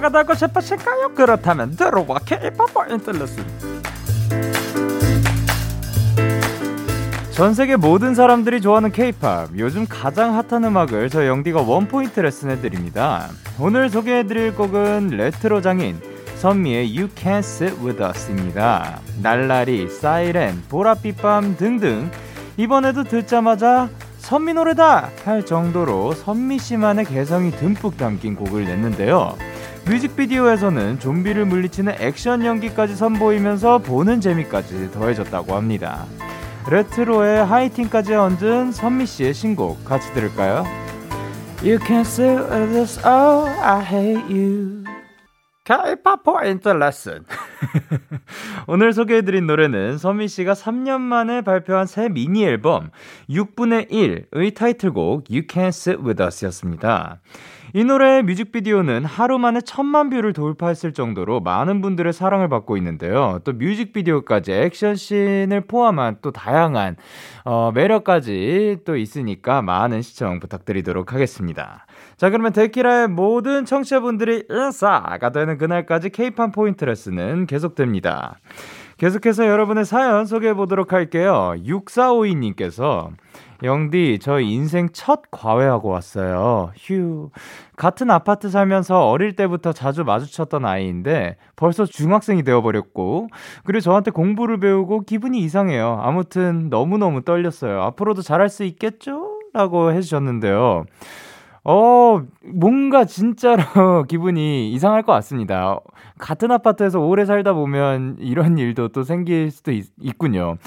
Speaker 1: 되고 싶으실까요? 그렇다면 들어와 K-pop 포인트 레슨 전 세계 모든 사람들이 좋아하는 K-pop 요즘 가장 핫한 음악을 저 영디가 원포인트 레슨해드립니다 오늘 소개해드릴 곡은 레트로 장인 선미의 You Can't Sit With Us입니다 날라리, 사이렌, 보랏빛 밤 등등 이번에도 듣자마자 선미 노래다 할 정도로 선미 씨만의 개성이 듬뿍 담긴 곡을 냈는데요. 뮤직비디오에서는 좀비를 물리치는 액션 연기까지 선보이면서 보는 재미까지 더해졌다고 합니다. 레트로의 하이틴까지 얹은 선미 씨의 신곡 같이 들을까요? You can say this, oh I hate you. K-pop 포인트 레슨. <laughs> 오늘 소개해드린 노래는 서미 씨가 3년 만에 발표한 새 미니 앨범 6분의 1의 타이틀곡 You Can't Sit With Us 였습니다. 이 노래의 뮤직비디오는 하루 만에 천만 뷰를 돌파했을 정도로 많은 분들의 사랑을 받고 있는데요. 또 뮤직비디오까지 액션씬을 포함한 또 다양한 어, 매력까지 또 있으니까 많은 시청 부탁드리도록 하겠습니다. 자, 그러면 데키라의 모든 청취자분들이 인싸가 되는 그날까지 케이판 포인트 레슨은 계속됩니다. 계속해서 여러분의 사연 소개해 보도록 할게요. 6452님께서 영디, 저 인생 첫 과외하고 왔어요. 휴. 같은 아파트 살면서 어릴 때부터 자주 마주쳤던 아이인데 벌써 중학생이 되어버렸고, 그리고 저한테 공부를 배우고 기분이 이상해요. 아무튼 너무너무 떨렸어요. 앞으로도 잘할 수 있겠죠? 라고 해주셨는데요. 어, 뭔가 진짜로 <laughs> 기분이 이상할 것 같습니다. 같은 아파트에서 오래 살다 보면 이런 일도 또 생길 수도 있, 있군요.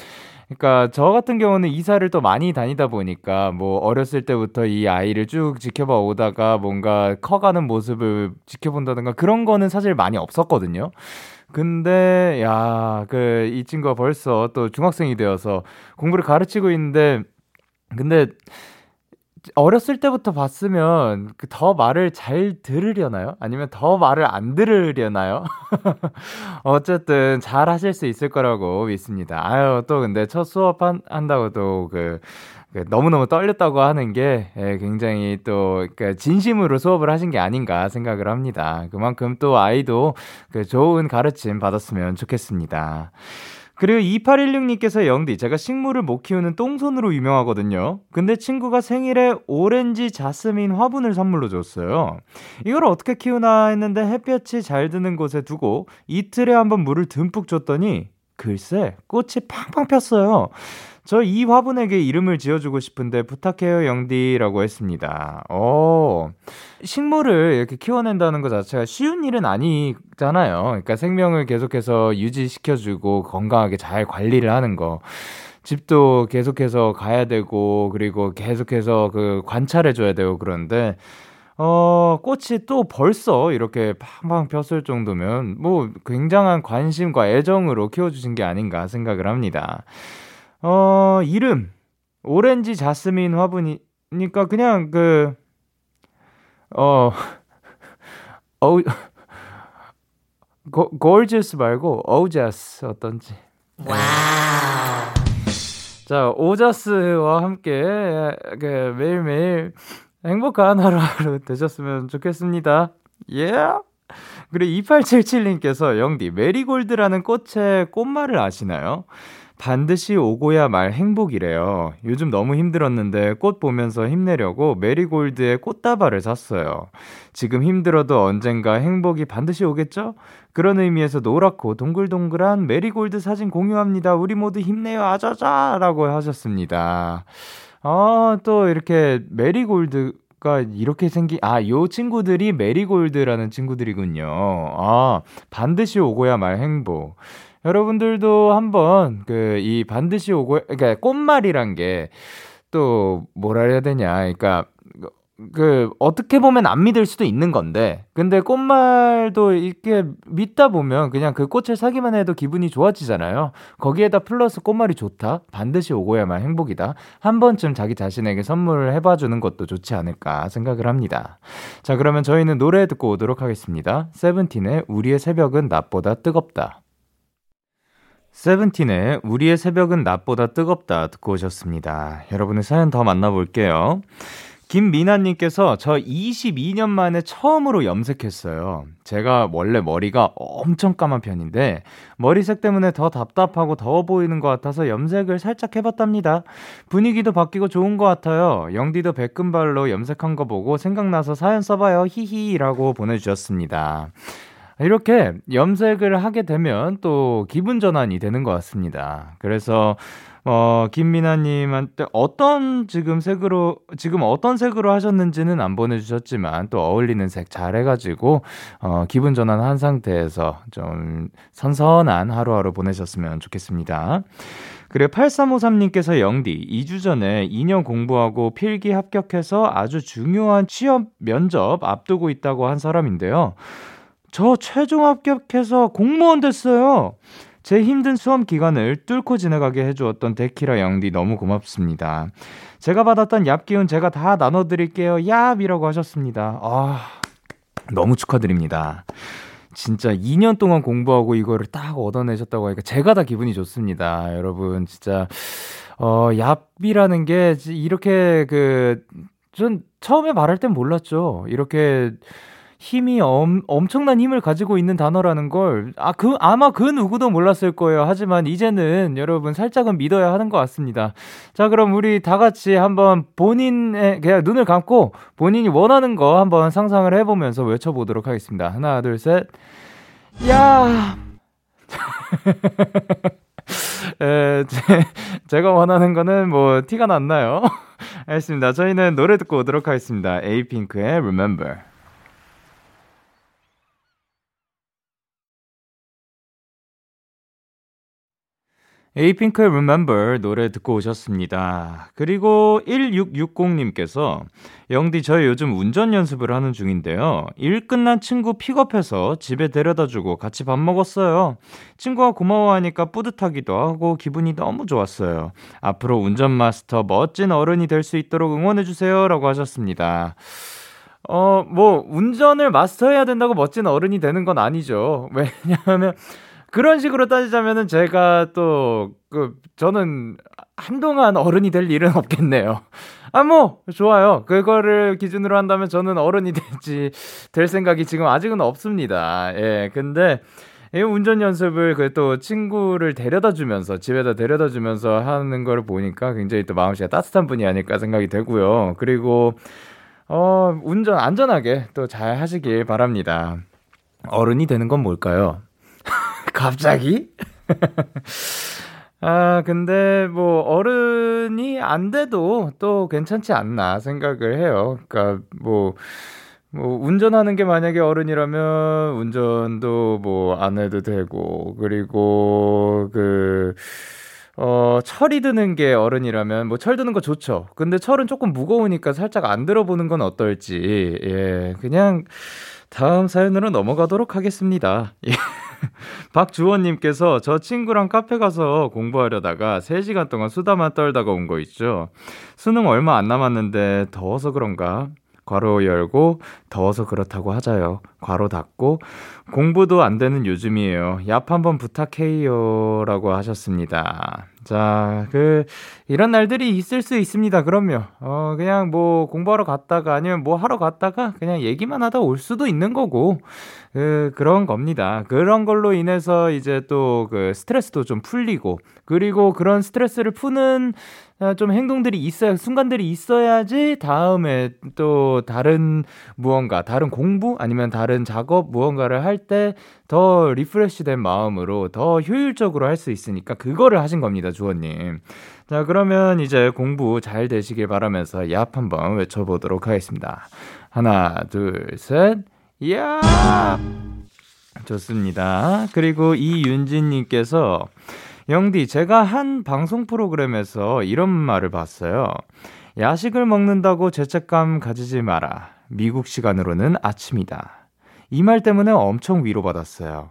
Speaker 1: 그러니까 저 같은 경우는 이사를 또 많이 다니다 보니까 뭐 어렸을 때부터 이 아이를 쭉 지켜봐 오다가 뭔가 커가는 모습을 지켜본다든가 그런 거는 사실 많이 없었거든요. 근데 야, 그 이 친구가 벌써 또 중학생이 되어서 공부를 가르치고 있는데 근데 어렸을 때부터 봤으면 그더 말을 잘 들으려나요? 아니면 더 말을 안 들으려나요? <laughs> 어쨌든 잘 하실 수 있을 거라고 믿습니다. 아유, 또 근데 첫 수업 한, 한다고 또그 그 너무너무 떨렸다고 하는 게 예, 굉장히 또그 진심으로 수업을 하신 게 아닌가 생각을 합니다. 그만큼 또 아이도 그 좋은 가르침 받았으면 좋겠습니다. 그리고 2816님께서 영디, 제가 식물을 못 키우는 똥손으로 유명하거든요. 근데 친구가 생일에 오렌지 자스민 화분을 선물로 줬어요. 이걸 어떻게 키우나 했는데 햇볕이 잘 드는 곳에 두고 이틀에 한번 물을 듬뿍 줬더니 글쎄, 꽃이 팡팡 폈어요. 저 이 화분에게 이름을 지어주고 싶은데 부탁해요, 영디라고 했습니다. 어, 식물을 이렇게 키워낸다는 것 자체가 쉬운 일은 아니잖아요. 그러니까 생명을 계속해서 유지시켜주고 건강하게 잘 관리를 하는 거. 집도 계속해서 가야 되고, 그리고 계속해서 그 관찰해줘야 되고 그런데, 어, 꽃이 또 벌써 이렇게 팡팡 폈을 정도면 뭐 굉장한 관심과 애정으로 키워주신 게 아닌가 생각을 합니다. 어, 이름. 오렌지 자스민 화분이니까 그냥 그, 어, <laughs> 어, 고, gorgeous 말고 ojas 어떤지. 와우. 자, 오자스와 함께 그 매일매일 행복한 하루하루 되셨으면 좋겠습니다. 예. Yeah. 그리고 2877님께서 영디 메리골드라는 꽃의 꽃말을 아시나요? 반드시 오고야 말 행복이래요. 요즘 너무 힘들었는데 꽃 보면서 힘내려고 메리골드의 꽃다발을 샀어요. 지금 힘들어도 언젠가 행복이 반드시 오겠죠? 그런 의미에서 노랗고 동글동글한 메리골드 사진 공유합니다. 우리 모두 힘내요. 아자자! 라고 하셨습니다. 아, 또 이렇게 메리골드 가 이렇게 생기 아 요 친구들이 메리골드라는 친구들이군요. 아 반드시 오고야 말 행복. 여러분들도 한번 그 이 반드시 오고 그러니까 꽃말이란 게 또 뭐라 해야 되냐. 그러니까 그 어떻게 보면 안 믿을 수도 있는 건데 근데 꽃말도 이렇게 믿다 보면 그냥 그 꽃을 사기만 해도 기분이 좋아지잖아요. 거기에다 플러스 꽃말이 좋다. 반드시 오고야만 행복이다. 한 번쯤 자기 자신에게 선물을 해봐 주는 것도 좋지 않을까 생각을 합니다. 자, 그러면 저희는 노래 듣고 오도록 하겠습니다. 세븐틴의 우리의 새벽은 낮보다 뜨겁다. 세븐틴의 우리의 새벽은 낮보다 뜨겁다 듣고 오셨습니다. 여러분의 사연 더 만나볼게요. 김미나님께서 저 22년 만에 처음으로 염색했어요. 제가 원래 머리가 엄청 까만 편인데 머리색 때문에 더 답답하고 더워 보이는 것 같아서 염색을 살짝 해봤답니다. 분위기도 바뀌고 좋은 것 같아요. 영디도 백금발로 염색한 거 보고 생각나서 사연 써봐요. 히히라고 보내주셨습니다. 이렇게 염색을 하게 되면 또 기분 전환이 되는 것 같습니다. 그래서 어, 김미나님한테 어떤 지금 색으로, 지금 어떤 색으로 하셨는지는 안 보내주셨지만 또 어울리는 색 잘 해가지고, 어, 기분 전환한 상태에서 좀 선선한 하루하루 보내셨으면 좋겠습니다. 그리고 8353님께서 영디, 2주 전에 2년 공부하고 필기 합격해서 아주 중요한 취업 면접 앞두고 있다고 한 사람인데요. 저 최종 합격해서 공무원 됐어요. 제 힘든 수험 기간을 뚫고 지나가게 해주었던 데키라 영디 너무 고맙습니다. 제가 받았던 얍기운 제가 다 나눠드릴게요. 얍이라고 하셨습니다. 아, 너무 축하드립니다. 진짜 2년 동안 공부하고 이거를 딱 얻어내셨다고 하니까 제가 다 기분이 좋습니다. 여러분, 진짜, 어, 얍이라는 게 이렇게 그, 전 처음에 말할 땐 몰랐죠. 이렇게 힘이 엄, 엄청난 힘을 가지고 있는 단어라는 걸, 아, 그, 아마 그 누구도 몰랐을 거예요. 하지만 이제는 여러분 살짝은 믿어야 하는 것 같습니다. 자, 그럼 우리 다 같이 한번 본인의, 그냥 눈을 감고 본인이 원하는 거 한번 상상을 해 보면서 외쳐 보도록 하겠습니다. 하나, 둘, 셋. 야! <laughs> 에, 제, 제가 원하는 거는 뭐 티가 났나요? <laughs> 알겠습니다. 저희는 노래 듣고 오도록 하겠습니다. 에이핑크의 Remember. 에이핑크의 Remember 노래 듣고 오셨습니다. 그리고 1660님께서 영디 저희 요즘 운전 연습을 하는 중인데요. 일 끝난 친구 픽업해서 집에 데려다 주고 같이 밥 먹었어요. 친구가 고마워하니까 뿌듯하기도 하고 기분이 너무 좋았어요. 앞으로 운전 마스터 멋진 어른이 될 수 있도록 응원해 주세요라고 하셨습니다. 어, 뭐 운전을 마스터해야 된다고 멋진 어른이 되는 건 아니죠. 왜냐하면 그런 식으로 따지자면은 제가 또, 그, 저는 한동안 어른이 될 일은 없겠네요. 아, 뭐, 좋아요. 그거를 기준으로 한다면 저는 어른이 될지, 될 생각이 지금 아직은 없습니다. 예, 근데, 이 운전 연습을 그 또 친구를 데려다 주면서, 집에다 데려다 주면서 하는 걸 보니까 굉장히 또 마음씨가 따뜻한 분이 아닐까 생각이 되고요. 그리고, 어, 운전 안전하게 또 잘 하시길 바랍니다. 어른이 되는 건 뭘까요? 갑자기? <laughs> 아, 근데 뭐 어른이 안 돼도 또 괜찮지 않나 생각을 해요. 그러니까 뭐, 뭐, 운전하는 게 만약에 어른이라면 운전도 뭐 안 해도 되고, 그리고 그, 어, 철이 드는 게 어른이라면 뭐 철 드는 거 좋죠. 근데 철은 조금 무거우니까 살짝 안 들어보는 건 어떨지. 예, 그냥 다음 사연으로 넘어가도록 하겠습니다. 예. <laughs> 박주원님께서 저 친구랑 카페 가서 공부하려다가 3시간 동안 수다만 떨다가 온 거 있죠. 수능 얼마 안 남았는데 더워서 그런가? 괄호 열고 더워서 그렇다고 하자요. 괄호 닫고 공부도 안 되는 요즘이에요. 얍 한번 부탁해요라고 하셨습니다. 자, 그 이런 날들이 있을 수 있습니다. 그럼요. 어 그냥 뭐 공부하러 갔다가 아니면 뭐 하러 갔다가 그냥 얘기만 하다 올 수도 있는 거고 그 그런 겁니다. 그런 걸로 인해서 이제 또 그 스트레스도 좀 풀리고 그리고 그런 스트레스를 푸는 어, 좀 행동들이 있어야 순간들이 있어야지 다음에 또 다른 무언가 다른 공부 아니면 다른 작업 무언가를 할 때 더 리프레시된 마음으로 더 효율적으로 할 수 있으니까 그거를 하신 겁니다 주원님 자 그러면 이제 공부 잘 되시길 바라면서 얍 한번 외쳐보도록 하겠습니다 하나 둘셋 야! 좋습니다. 그리고 이윤진님께서 영디, 제가 한 방송 프로그램에서 이런 말을 봤어요. 야식을 먹는다고 죄책감 가지지 마라. 미국 시간으로는 아침이다. 이 말 때문에 엄청 위로받았어요.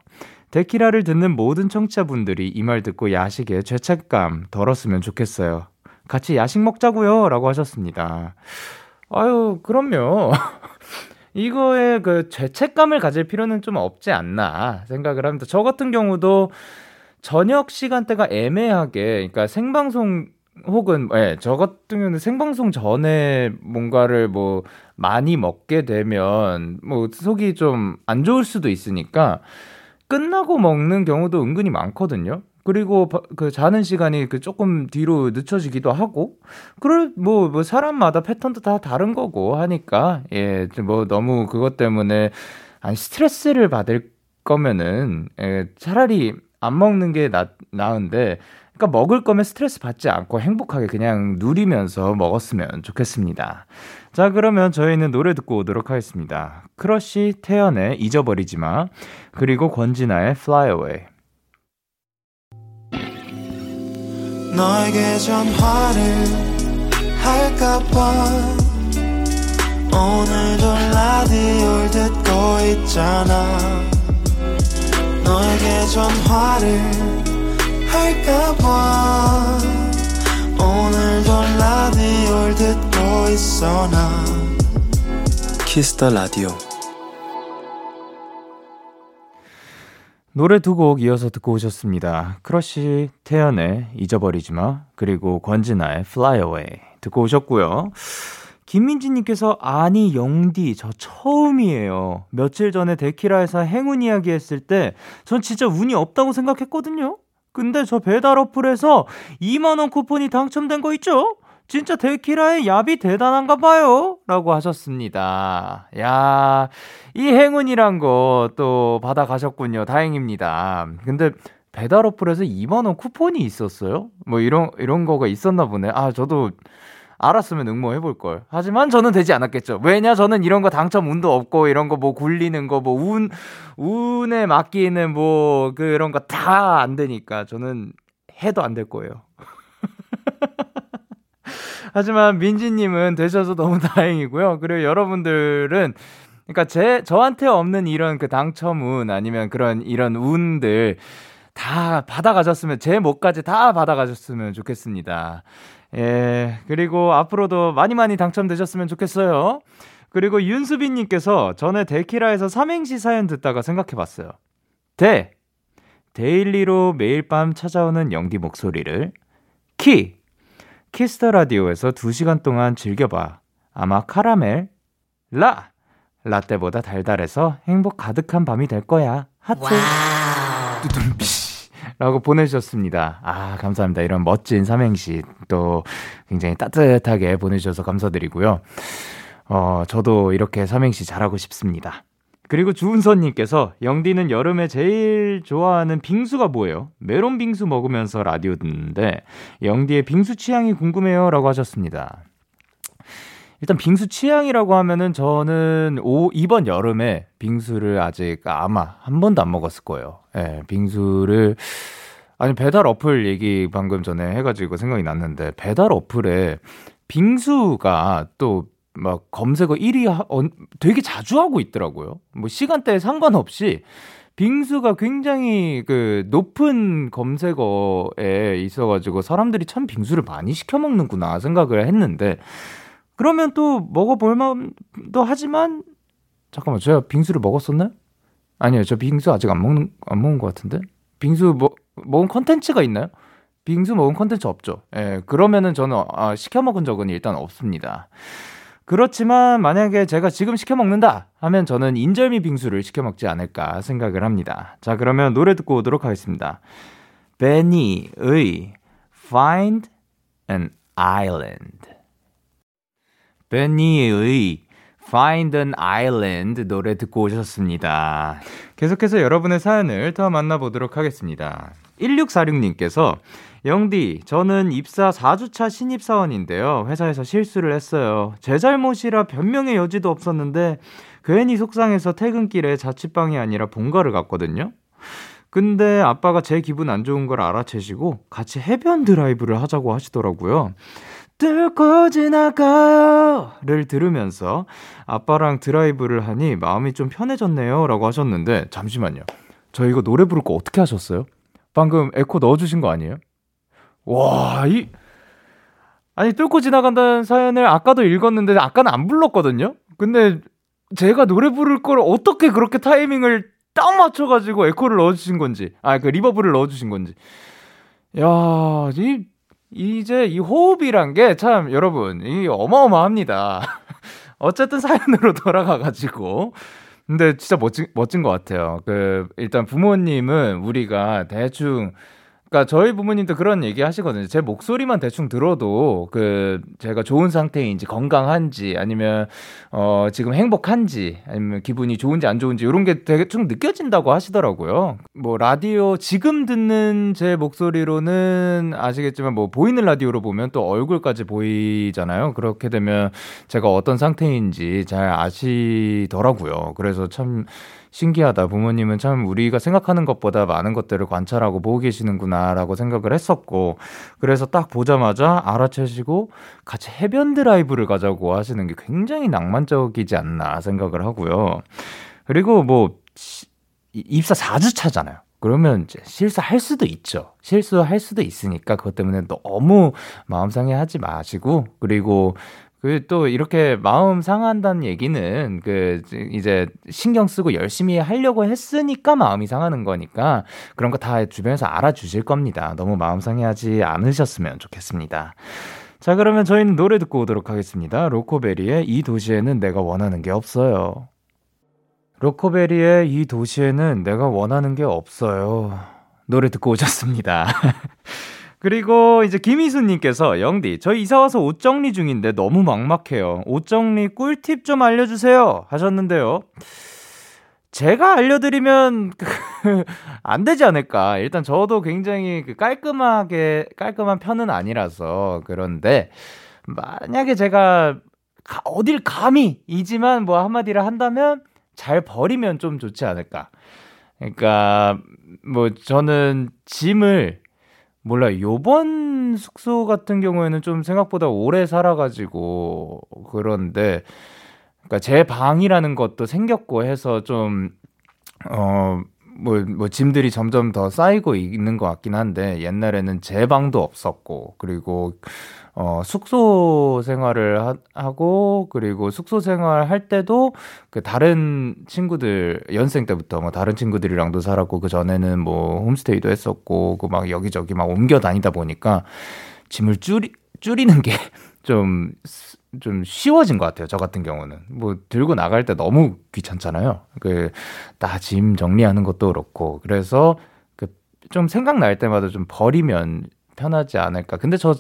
Speaker 1: 데키라를 듣는 모든 청취자분들이 이 말 듣고 야식에 죄책감 덜었으면 좋겠어요. 같이 야식 먹자고요. 라고 하셨습니다. 아유, 그럼요. <laughs> 이거에 그 죄책감을 가질 필요는 좀 없지 않나 생각을 합니다. 저 같은 경우도 저녁 시간대가 애매하게, 그러니까 생방송 혹은 예, 저 같은 경우는 생방송 전에 뭔가를 뭐 많이 먹게 되면 뭐 속이 좀 안 좋을 수도 있으니까 끝나고 먹는 경우도 은근히 많거든요. 그리고 그 자는 시간이 그 조금 뒤로 늦춰지기도 하고 그럴 뭐, 뭐 사람마다 패턴도 다 다른 거고 하니까 예 뭐 너무 그것 때문에 아니 스트레스를 받을 거면은 예, 차라리 안 먹는 게 나, 나은데 그러니까 먹을 거면 스트레스 받지 않고 행복하게 그냥 누리면서 먹었으면 좋겠습니다. 자, 그러면 저희는 노래 듣고 오도록 하겠습니다. Crush 태연의 잊어버리지 마. 그리고 권진아의 Fly Away. 너에게 전화를 할까봐 오늘도 라디오를 듣고
Speaker 5: 있잖아 너에게 전화를 할까봐 오늘도 라디오를 듣고 있어 나 Kiss the Radio
Speaker 1: 노래 두 곡 이어서 듣고 오셨습니다. Crush 태연의 잊어버리지 마 그리고 권진아의 Fly Away 듣고 오셨고요. 김민지님께서 아니 영디 저 처음이에요. 며칠 전에 데키라에서 행운 이야기 했을 때 전 진짜 운이 없다고 생각했거든요. 근데 저 배달 어플에서 2만원 쿠폰이 당첨된 거 있죠? 진짜 데키라의 얍이 대단한가 봐요. 라고 하셨습니다. 야, 이 행운이란 거 또 받아가셨군요. 다행입니다. 근데 배달 어플에서 2만원 쿠폰이 있었어요? 뭐 이런, 이런 거가 있었나 보네. 아, 저도 알았으면 응모해볼 걸. 하지만 저는 되지 않았겠죠. 왜냐? 저는 이런 거 당첨 운도 없고, 이런 거 뭐 굴리는 거, 뭐 운, 운에 맡기는 뭐 그런 거 다 안 되니까 저는 해도 안 될 거예요. <laughs> 하지만 민지님은 되셔서 너무 <laughs> 다행이고요. 그리고 여러분들은 그러니까 제 저한테 없는 이런 그 당첨운 아니면 그런 이런 운들 다 받아가셨으면 제 목까지 다 받아가셨으면 좋겠습니다. 예 그리고 앞으로도 많이 많이 당첨되셨으면 좋겠어요. 그리고 윤수빈님께서 전에 데키라에서 삼행시 사연 듣다가 생각해봤어요. 데 데일리로 매일 밤 찾아오는 영디 목소리를 키 Kiss the Radio에서 2시간 동안 즐겨봐. 아마 카라멜 라 라떼보다 달달해서 행복 가득한 밤이 될 거야. 하트. 뚜둥비. 라고 보내주셨습니다. 아, 감사합니다. 이런 멋진 삼행시 또 굉장히 따뜻하게 보내주셔서 감사드리고요. 어, 저도 이렇게 삼행시 잘하고 싶습니다. 그리고 주은선님께서 영디는 여름에 제일 좋아하는 빙수가 뭐예요? 메론 빙수 먹으면서 라디오 듣는데 영디의 빙수 취향이 궁금해요라고 하셨습니다. 일단 빙수 취향이라고 하면은 저는 오, 이번 여름에 빙수를 아직 아마 한 번도 안 먹었을 거예요. 예, 빙수를 아니 배달 어플 얘기 방금 전에 해가지고 생각이 났는데 배달 어플에 빙수가 또 막 검색어 1위 하, 어, 되게 자주 하고 있더라고요. 뭐 시간대에 상관없이 빙수가 굉장히 그 높은 검색어에 있어가지고 사람들이 참 빙수를 많이 시켜 먹는구나 생각을 했는데 그러면 또 먹어볼 마음도 하지만 잠깐만 제가 빙수를 먹었었나요? 아니요 저 빙수 아직 안 먹는 안 먹은 것 같은데 빙수 뭐 먹은 컨텐츠가 있나요? 빙수 먹은 컨텐츠 없죠. 예 그러면은 저는 아, 시켜 먹은 적은 일단 없습니다. 그렇지만 만약에 제가 지금 시켜 먹는다 하면 저는 인절미 빙수를 시켜 먹지 않을까 생각을 합니다. 자, 그러면 노래 듣고 오도록 하겠습니다. BENEE의 Find an Island. BENEE의 Find an Island 노래 듣고 오셨습니다. 계속해서 여러분의 사연을 더 만나보도록 하겠습니다. 1646님께서 영디, 저는 입사 4주차 신입사원인데요. 회사에서 실수를 했어요. 제 잘못이라 변명의 여지도 없었는데 괜히 속상해서 퇴근길에 자취방이 아니라 본가를 갔거든요. 근데 아빠가 제 기분 안 좋은 걸 알아채시고 같이 해변 드라이브를 하자고 하시더라고요. 뚫고 지나가요를 들으면서 아빠랑 드라이브를 하니 마음이 좀 편해졌네요 라고 하셨는데 잠시만요. 저 이거 노래 부를 거 어떻게 하셨어요? 방금 에코 넣어주신 거 아니에요? 와, 이, 아니, 뚫고 지나간다는 사연을 아까도 읽었는데, 아까는 안 불렀거든요? 근데 제가 노래 부를 걸 어떻게 그렇게 타이밍을 딱 맞춰가지고 에코를 넣어주신 건지, 아, 그 reverb를 넣어주신 건지. 야, 이, 이제 이 호흡이란 게 참, 여러분, 이 어마어마합니다. <laughs> 어쨌든 사연으로 돌아가가지고. 근데 진짜 멋진, 멋진 것 같아요. 그, 일단 부모님은 우리가 대충, 그러니까 저희 부모님도 그런 얘기 하시거든요. 제 목소리만 대충 들어도 그 제가 좋은 상태인지 건강한지 아니면 어 지금 행복한지 아니면 기분이 좋은지 안 좋은지 이런 게 대충 느껴진다고 하시더라고요. 뭐 라디오 지금 듣는 제 목소리로는 아시겠지만 뭐 보이는 라디오로 보면 또 얼굴까지 보이잖아요. 그렇게 되면 제가 어떤 상태인지 잘 아시더라고요. 그래서 참 신기하다. 부모님은 참 우리가 생각하는 것보다 많은 것들을 관찰하고 보고 계시는구나라고 생각을 했었고, 그래서 딱 보자마자 알아채시고 같이 해변 드라이브를 가자고 하시는 게 굉장히 낭만적이지 않나 생각을 하고요. 그리고 뭐 입사 4주 차잖아요. 그러면 이제 실수할 수도 있죠. 실수할 수도 있으니까 그것 때문에 너무 마음 상해하지 마시고 그리고 그 또 이렇게 마음 상한다는 얘기는 그 이제 신경 쓰고 열심히 하려고 했으니까 마음이 상하는 거니까 그런 거 다 주변에서 알아주실 겁니다. 너무 마음 상해하지 않으셨으면 좋겠습니다. 자, 그러면 저희는 노래 듣고 오도록 하겠습니다. 로코베리의 이 도시에는 내가 원하는 게 없어요. 로코베리의 이 도시에는 내가 원하는 게 없어요. 노래 듣고 오셨습니다. <laughs> 그리고 이제 김희수님께서 영디 저희 이사 와서 옷 정리 중인데 너무 막막해요. 옷 정리 꿀팁 좀 알려주세요 하셨는데요. 제가 알려드리면 <laughs> 안 되지 않을까. 일단 저도 굉장히 그 깔끔하게 깔끔한 편은 아니라서 그런데 만약에 제가 어딜 감히 이지만 뭐 한마디를 한다면 잘 버리면 좀 좋지 않을까. 그러니까 뭐 저는 짐을 몰라 요번 숙소 같은 경우에는 좀 생각보다 오래 살아가지고 그런데 그러니까 제 방이라는 것도 생겼고 해서 좀 어. 뭐, 뭐, 짐들이 점점 더 쌓이고 있는 것 같긴 한데, 옛날에는 제 방도 없었고, 그리고, 어, 숙소 생활을 하, 하고, 그리고 숙소 생활 할 때도 그 다른 친구들, 연생 때부터 뭐 다른 친구들이랑도 살았고, 그 전에는 뭐 홈스테이도 했었고, 그 막 여기저기 막 옮겨 다니다 보니까 짐을 줄이, 줄이는 게 <laughs> 좀, 좀 쉬워진 것 같아요. 저 같은 경우는. 뭐 들고 나갈 때 너무 귀찮잖아요. 그, 나짐 정리하는 것도 그렇고. 그래서 그 좀 생각날 때마다 좀 버리면 편하지 않을까. 근데 저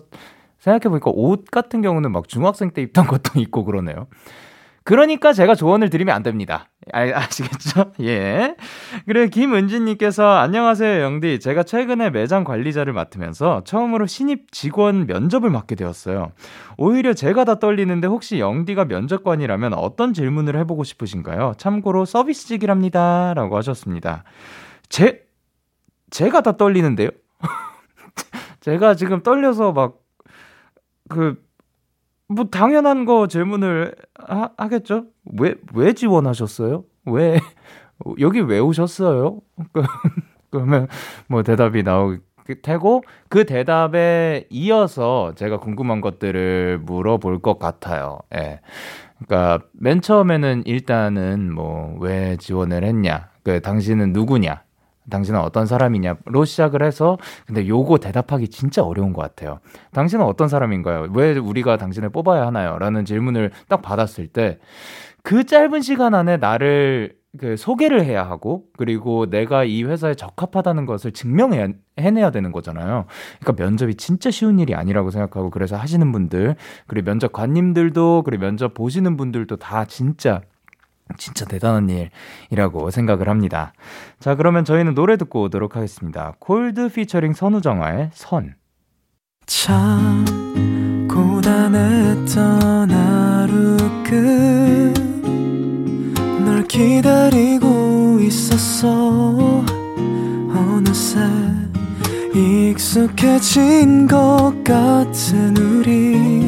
Speaker 1: 생각해보니까 옷 같은 경우는 막 중학생 때 입던 것도 <laughs> 있고 그러네요. 그러니까 제가 조언을 드리면 안 됩니다. 아, 아시겠죠? <laughs> 예. 그리고 김은진님께서 안녕하세요, 영디. 제가 최근에 매장 관리자를 맡으면서 처음으로 신입 직원 면접을 맡게 되었어요. 오히려 제가 다 떨리는데 혹시 영디가 면접관이라면 어떤 질문을 해보고 싶으신가요? 참고로 서비스직이랍니다. 라고 하셨습니다. 제, 제가 다 떨리는데요? <laughs> 제가 지금 떨려서 막 그, 뭐, 당연한 거 질문을 하, 하겠죠? 왜, 왜 지원하셨어요? 왜, 여기 왜 오셨어요? <laughs> 그러면 뭐 대답이 나올 테고, 그 대답에 이어서 제가 궁금한 것들을 물어볼 것 같아요. 예. 그러니까 맨 처음에는 일단은 뭐 왜 지원을 했냐, 그 당신은 누구냐, 당신은 어떤 사람이냐로 시작을 해서 근데 요거 대답하기 진짜 어려운 것 같아요. 당신은 어떤 사람인가요? 왜 우리가 당신을 뽑아야 하나요? 라는 질문을 딱 받았을 때 그 짧은 시간 안에 나를 그 소개를 해야 하고 그리고 내가 이 회사에 적합하다는 것을 증명해내야 되는 거잖아요. 그러니까 면접이 진짜 쉬운 일이 아니라고 생각하고 그래서 하시는 분들 그리고 면접관님들도 그리고 면접 보시는 분들도 다 진짜 진짜 대단한 일이라고 생각을 합니다. 자, 그러면 저희는 노래 듣고 오도록 하겠습니다. 콜드 피처링 선우정아의 선. 참, 고단했던 하루 끝널 기다리고 있었어. 어느새 익숙해진 것 같은 우리.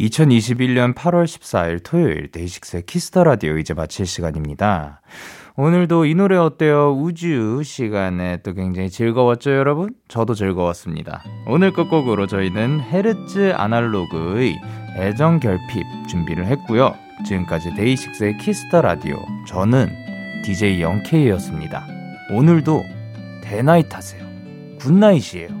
Speaker 1: 2021년 8월 14일 토요일 DAY6의 Kiss the Radio 이제 마칠 시간입니다. 오늘도 이 노래 어때요? 우주 시간에 또 굉장히 즐거웠죠, 여러분? 저도 즐거웠습니다. 오늘 끝곡으로 저희는 헤르츠 아날로그의 애정 결핍 준비를 했고요. 지금까지 DAY6의 Kiss the Radio 저는 DJ Young K였습니다. 오늘도 데나잇 하세요. 굿나잇이에요.